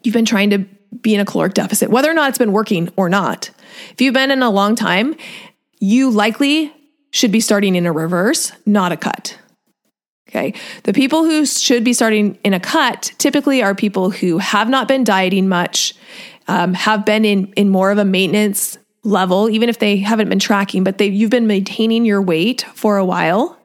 you've been trying to be in a caloric deficit, whether or not it's been working or not. If you've been in a long time, you likely should be starting in a reverse, not a cut. Okay. The people who should be starting in a cut typically are people who have not been dieting much, um, have been in, in more of a maintenance level, even if they haven't been tracking, but they, you've been maintaining your weight for a while.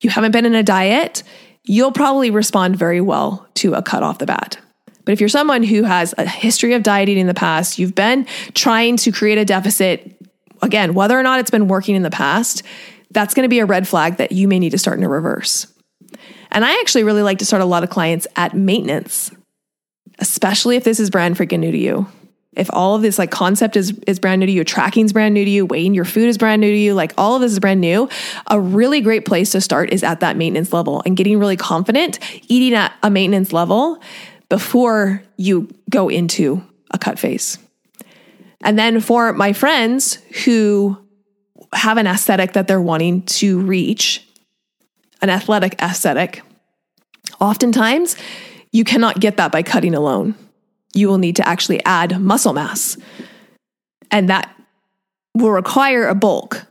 You haven't been in a diet, you'll probably respond very well to a cut off the bat. But if you're someone who has a history of dieting in the past, you've been trying to create a deficit, again, whether or not it's been working in the past, that's going to be a red flag that you may need to start in a reverse. And I actually really like to start a lot of clients at maintenance, especially if this is brand freaking new to you. If all of this like concept is is brand new to you, tracking's brand new to you, weighing your food is brand new to you, like all of this is brand new, a really great place to start is at that maintenance level and getting really confident eating at a maintenance level before you go into a cut phase. And then for my friends who have an aesthetic that they're wanting to reach, an athletic aesthetic, oftentimes you cannot get that by cutting alone. you will need to actually add muscle mass. And that will require a bulk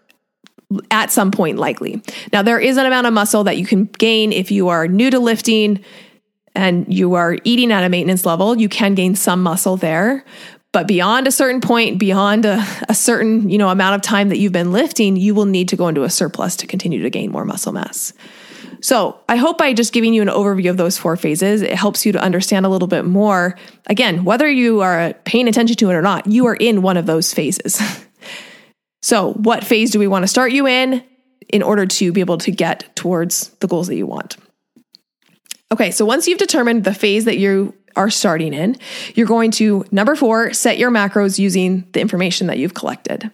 at some point, likely. Now, there is an amount of muscle that you can gain if you are new to lifting and you are eating at a maintenance level. You can gain some muscle there. But beyond a certain point, beyond a, a certain you know amount of time that you've been lifting, you will need to go into a surplus to continue to gain more muscle mass. So, I hope by just giving you an overview of those four phases, it helps you to understand a little bit more. Again, whether you are paying attention to it or not, you are in one of those phases. so, what phase do we want to start you in in order to be able to get towards the goals that you want? Okay, so once you've determined the phase that you are starting in, you're going to, number four, set your macros using the information that you've collected.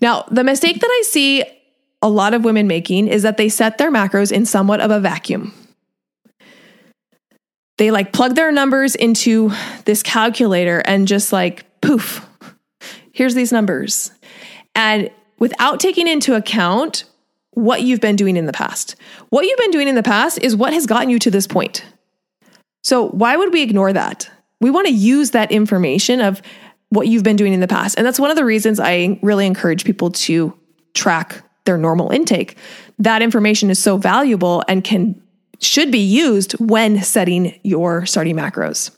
Now, the mistake that I see a lot of women making is that they set their macros in somewhat of a vacuum. They like plug their numbers into this calculator and just like poof, here's these numbers. And without taking into account what you've been doing in the past. What you've been doing in the past is what has gotten you to this point. So, why would we ignore that? We want to use that information of what you've been doing in the past. And that's one of the reasons I really encourage people to track their normal intake. That information is so valuable and can should be used when setting your starting macros.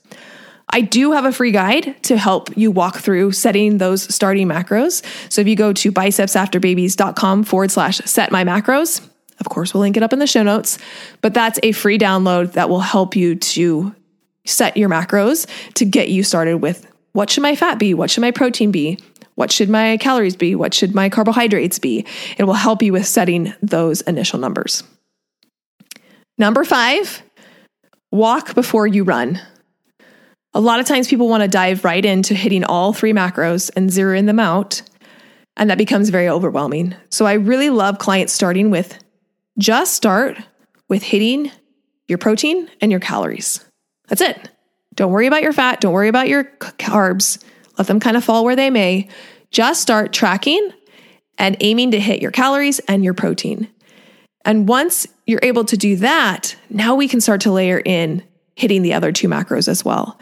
I do have a free guide to help you walk through setting those starting macros. So if you go to bicepsafterbabies.com forward slash set my macros, of course, we'll link it up in the show notes, but that's a free download that will help you to set your macros to get you started with what should my fat be? What should my protein be? What should my calories be? What should my carbohydrates be? It will help you with setting those initial numbers. Number five, walk before you run. A lot of times people want to dive right into hitting all three macros and zeroing them out, and that becomes very overwhelming. So I really love clients starting with just start with hitting your protein and your calories. That's it. Don't worry about your fat, don't worry about your carbs. Let them kind of fall where they may. Just start tracking and aiming to hit your calories and your protein. And once you're able to do that, now we can start to layer in hitting the other two macros as well.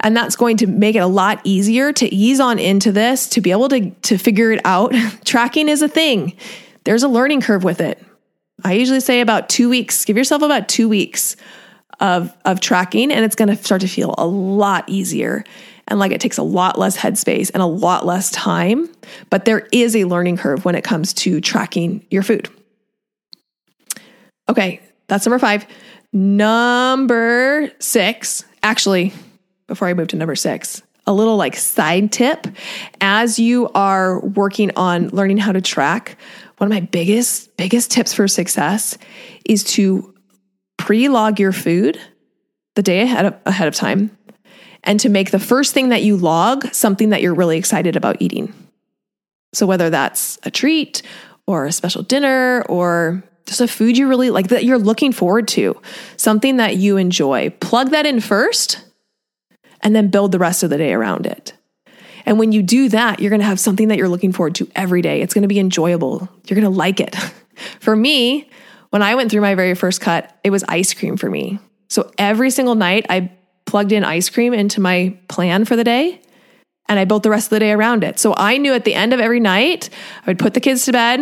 And that's going to make it a lot easier to ease on into this, to be able to, to figure it out. Tracking is a thing, there's a learning curve with it. I usually say about two weeks, give yourself about two weeks of, of tracking, and it's going to start to feel a lot easier and like it takes a lot less headspace and a lot less time. But there is a learning curve when it comes to tracking your food. Okay, that's number five. Number six, actually, before I move to number six, a little like side tip as you are working on learning how to track one of my biggest biggest tips for success is to pre-log your food the day ahead of, ahead of time and to make the first thing that you log something that you're really excited about eating. So whether that's a treat or a special dinner or just a food you really like that you're looking forward to, something that you enjoy, plug that in first and then build the rest of the day around it. And when you do that, you're going to have something that you're looking forward to every day. It's going to be enjoyable. You're going to like it. for me, when I went through my very first cut, it was ice cream for me. So every single night, I plugged in ice cream into my plan for the day and I built the rest of the day around it. So I knew at the end of every night, I would put the kids to bed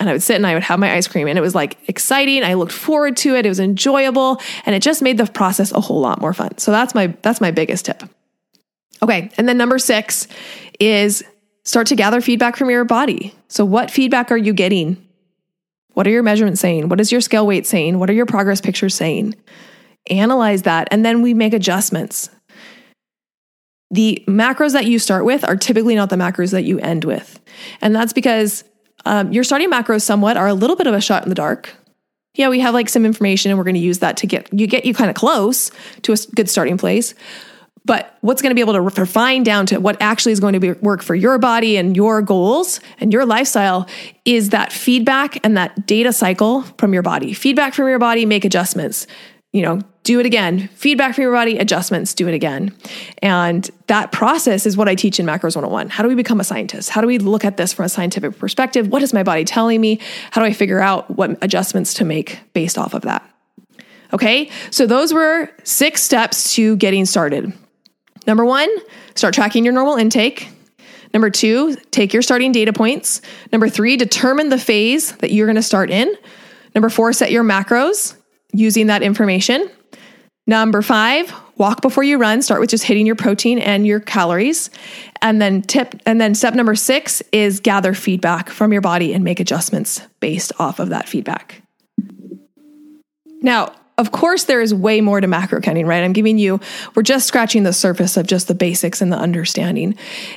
and I would sit and I would have my ice cream. And it was like exciting. I looked forward to it. It was enjoyable. And it just made the process a whole lot more fun. So that's my that's my biggest tip. Okay. And then number six is start to gather feedback from your body. So what feedback are you getting? What are your measurements saying? What is your scale weight saying? What are your progress pictures saying? analyze that, and then we make adjustments. The macros that you start with are typically not the macros that you end with. And that's because um, your starting macros somewhat are a little bit of a shot in the dark. Yeah, we have like some information and we're going to use that to get you get you kind of close to a good starting place. But what's going to be able to refine down to what actually is going to be work for your body and your goals and your lifestyle is that feedback and that data cycle from your body. Feedback from your body, make adjustments you know, do it again. Feedback from your body, adjustments, do it again. And that process is what I teach in Macros 101. How do we become a scientist? How do we look at this from a scientific perspective? What is my body telling me? How do I figure out what adjustments to make based off of that? Okay, so those were six steps to getting started. Number one, start tracking your normal intake. Number two, take your starting data points. Number three, determine the phase that you're going to start in. Number four, set your macros using that information. Number five, walk before you run. Start with just hitting your protein and your calories. And then tip and then step number 6 is gather feedback from your body and make adjustments based off of that feedback. Now, of course, there is way more to macro counting, right? I'm giving you, we're just scratching the surface of just the basics and the understanding.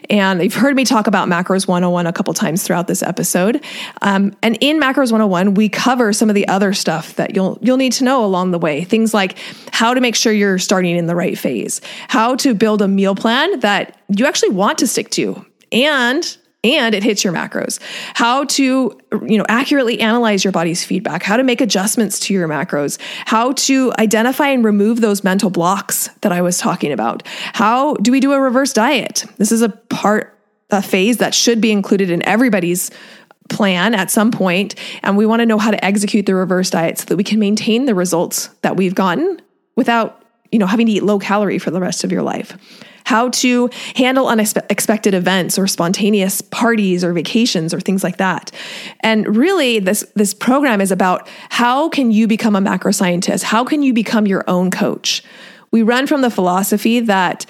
And you've heard me talk about Macros 101 a couple times throughout this episode. Um, and in Macros 101, we cover some of the other stuff that you'll you'll need to know along the way. Things like how to make sure you're starting in the right phase, how to build a meal plan that you actually want to stick to, and and it hits your macros. How to, you know, accurately analyze your body's feedback, how to make adjustments to your macros, how to identify and remove those mental blocks that I was talking about. How do we do a reverse diet? This is a part a phase that should be included in everybody's plan at some point and we want to know how to execute the reverse diet so that we can maintain the results that we've gotten without, you know, having to eat low calorie for the rest of your life how to handle unexpected events or spontaneous parties or vacations or things like that. And really this this program is about how can you become a macro scientist? How can you become your own coach? We run from the philosophy that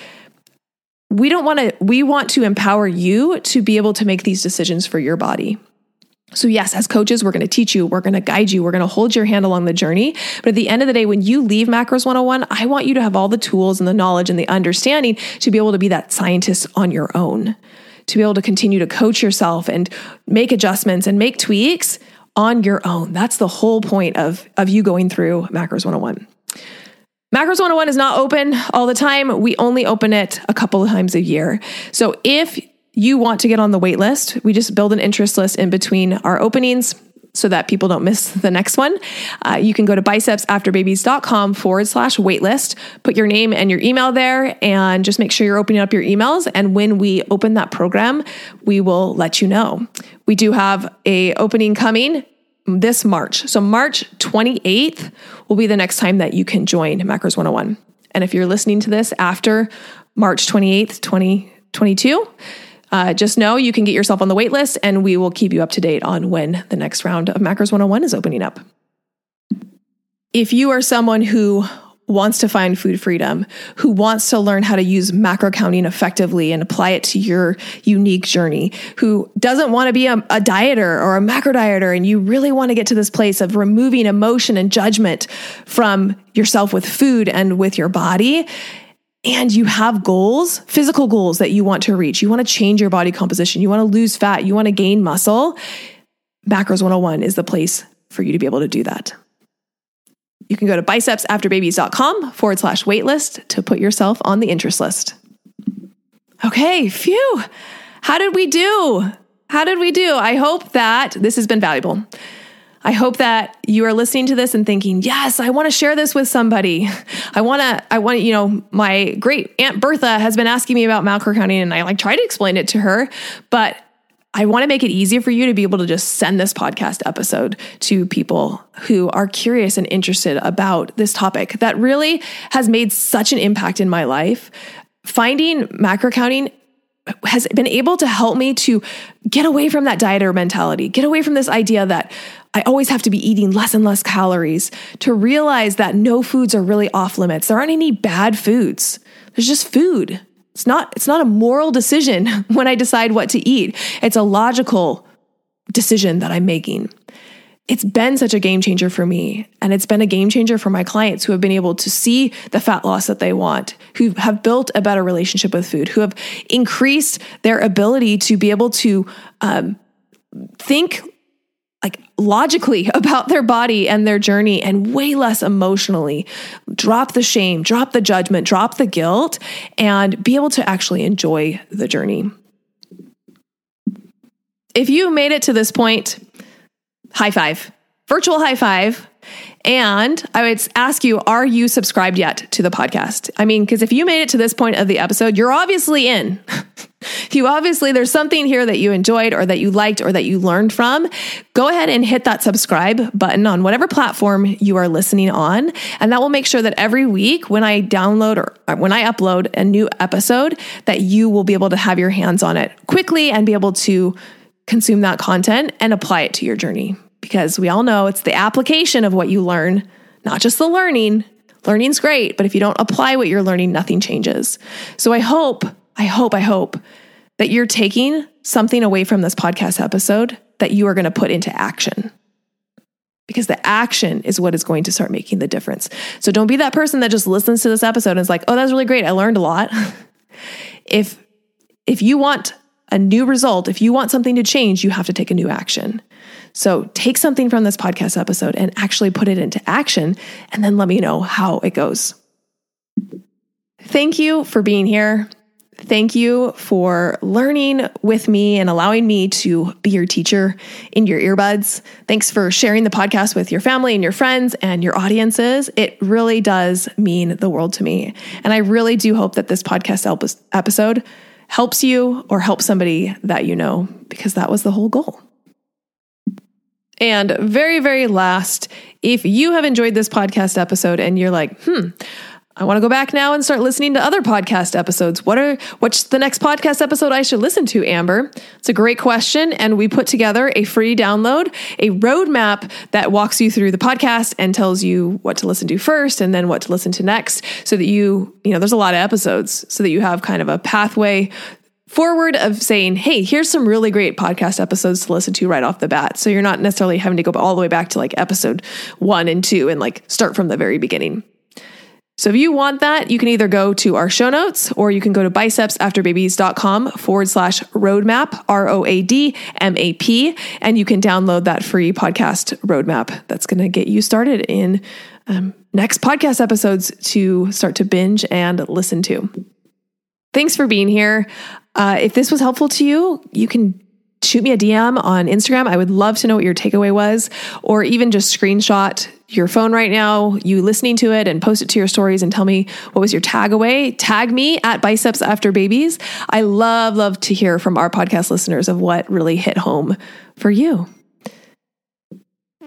we don't want to we want to empower you to be able to make these decisions for your body. So, yes, as coaches, we're going to teach you, we're going to guide you, we're going to hold your hand along the journey. But at the end of the day, when you leave Macros 101, I want you to have all the tools and the knowledge and the understanding to be able to be that scientist on your own, to be able to continue to coach yourself and make adjustments and make tweaks on your own. That's the whole point of, of you going through Macros 101. Macros 101 is not open all the time. We only open it a couple of times a year. So if you want to get on the wait list, we just build an interest list in between our openings so that people don't miss the next one. Uh, you can go to bicepsafterbabies.com forward slash waitlist, put your name and your email there, and just make sure you're opening up your emails. And when we open that program, we will let you know. We do have a opening coming this March. So March 28th will be the next time that you can join Macros 101. And if you're listening to this after March 28th, 2022, uh, just know you can get yourself on the wait list and we will keep you up to date on when the next round of Macros 101 is opening up. If you are someone who wants to find food freedom, who wants to learn how to use macro counting effectively and apply it to your unique journey, who doesn't want to be a, a, dieter or a macro dieter, and you really want to get to this place of removing emotion and judgment from yourself with food and with your body, and you have goals, physical goals that you want to reach, you want to change your body composition, you want to lose fat, you want to gain muscle, Macros 101 is the place for you to be able to do that. You can go to bicepsafterbabies.com forward slash waitlist to put yourself on the interest list. Okay, phew. How did we do? How did we do? I hope that this has been valuable. I hope that you are listening to this and thinking, yes, I want to share this with somebody. I want to, I want, you know, my great Aunt Bertha has been asking me about macro counting and I like try to explain it to her, but I want to make it easier for you to be able to just send this podcast episode to people who are curious and interested about this topic that really has made such an impact in my life. Finding macro counting has been able to help me to get away from that dieter mentality, get away from this idea that I always have to be eating less and less calories, to realize that no foods are really off limits. There aren't any bad foods. There's just food. It's not it's not a moral decision when I decide what to eat. It's a logical decision that I'm making. It's been such a game changer for me. And it's been a game changer for my clients who have been able to see the fat loss that they want, who have built a better relationship with food, who have increased their ability to be able to um, think like logically about their body and their journey and way less emotionally. Drop the shame, drop the judgment, drop the guilt, and be able to actually enjoy the journey. If you made it to this point, high five, virtual high five. And I would ask you, are you subscribed yet to the podcast? I mean, because if you made it to this point of the episode, you're obviously in. you obviously there's something here that you enjoyed or that you liked or that you learned from, go ahead and hit that subscribe button on whatever platform you are listening on. And that will make sure that every week when I download or uh, when I upload a new episode, that you will be able to have your hands on it quickly and be able to consume that content and apply it to your journey. Because we all know it's the application of what you learn, not just the learning. Learning's great, but if you don't apply what you're learning, nothing changes. So I hope, I hope, I hope that you're taking something away from this podcast episode that you are going to put into action. Because the action is what is going to start making the difference. So don't be that person that just listens to this episode and is like, oh, that's really great. I learned a lot. if if you want a new result, if you want something to change, you have to take a new action. So take something from this podcast episode and actually put it into action, and then let me know how it goes. Thank you for being here. Thank you for learning with me and allowing me to be your teacher in your earbuds. Thanks for sharing the podcast with your family and your friends and your audiences. It really does mean the world to me. And I really do hope that this podcast episode helps you or helps somebody that you know, because that was the whole goal. And very, very last, if you have enjoyed this podcast episode and you're like, hmm, I want to go back now and start listening to other podcast episodes. What are what's the next podcast episode I should listen to, Amber? It's a great question and we put together a free download, a roadmap that walks you through the podcast and tells you what to listen to first and then what to listen to next so that you, you know, there's a lot of episodes so that you have kind of a pathway forward of saying, hey, here's some really great podcast episodes to listen to right off the bat. So you're not necessarily having to go all the way back to like episode one and two and like start from the very beginning. So if you want that, you can either go to our show notes or you can go to bicepsafterbabies.com forward slash roadmap, R O A D M A P, and you can download that free podcast roadmap that's going to get you started in um, next podcast episodes to start to binge and listen to. Thanks for being here. Uh, if this was helpful to you, you can shoot me a DM on Instagram. I would love to know what your takeaway was, or even just screenshot your phone right now, you listening to it, and post it to your stories and tell me what was your tag away. Tag me at Biceps After Babies. I love, love to hear from our podcast listeners of what really hit home for you.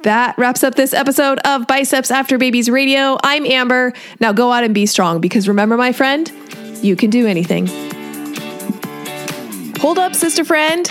That wraps up this episode of Biceps After Babies Radio. I'm Amber. Now go out and be strong because remember, my friend, you can do anything. Hold up, sister friend.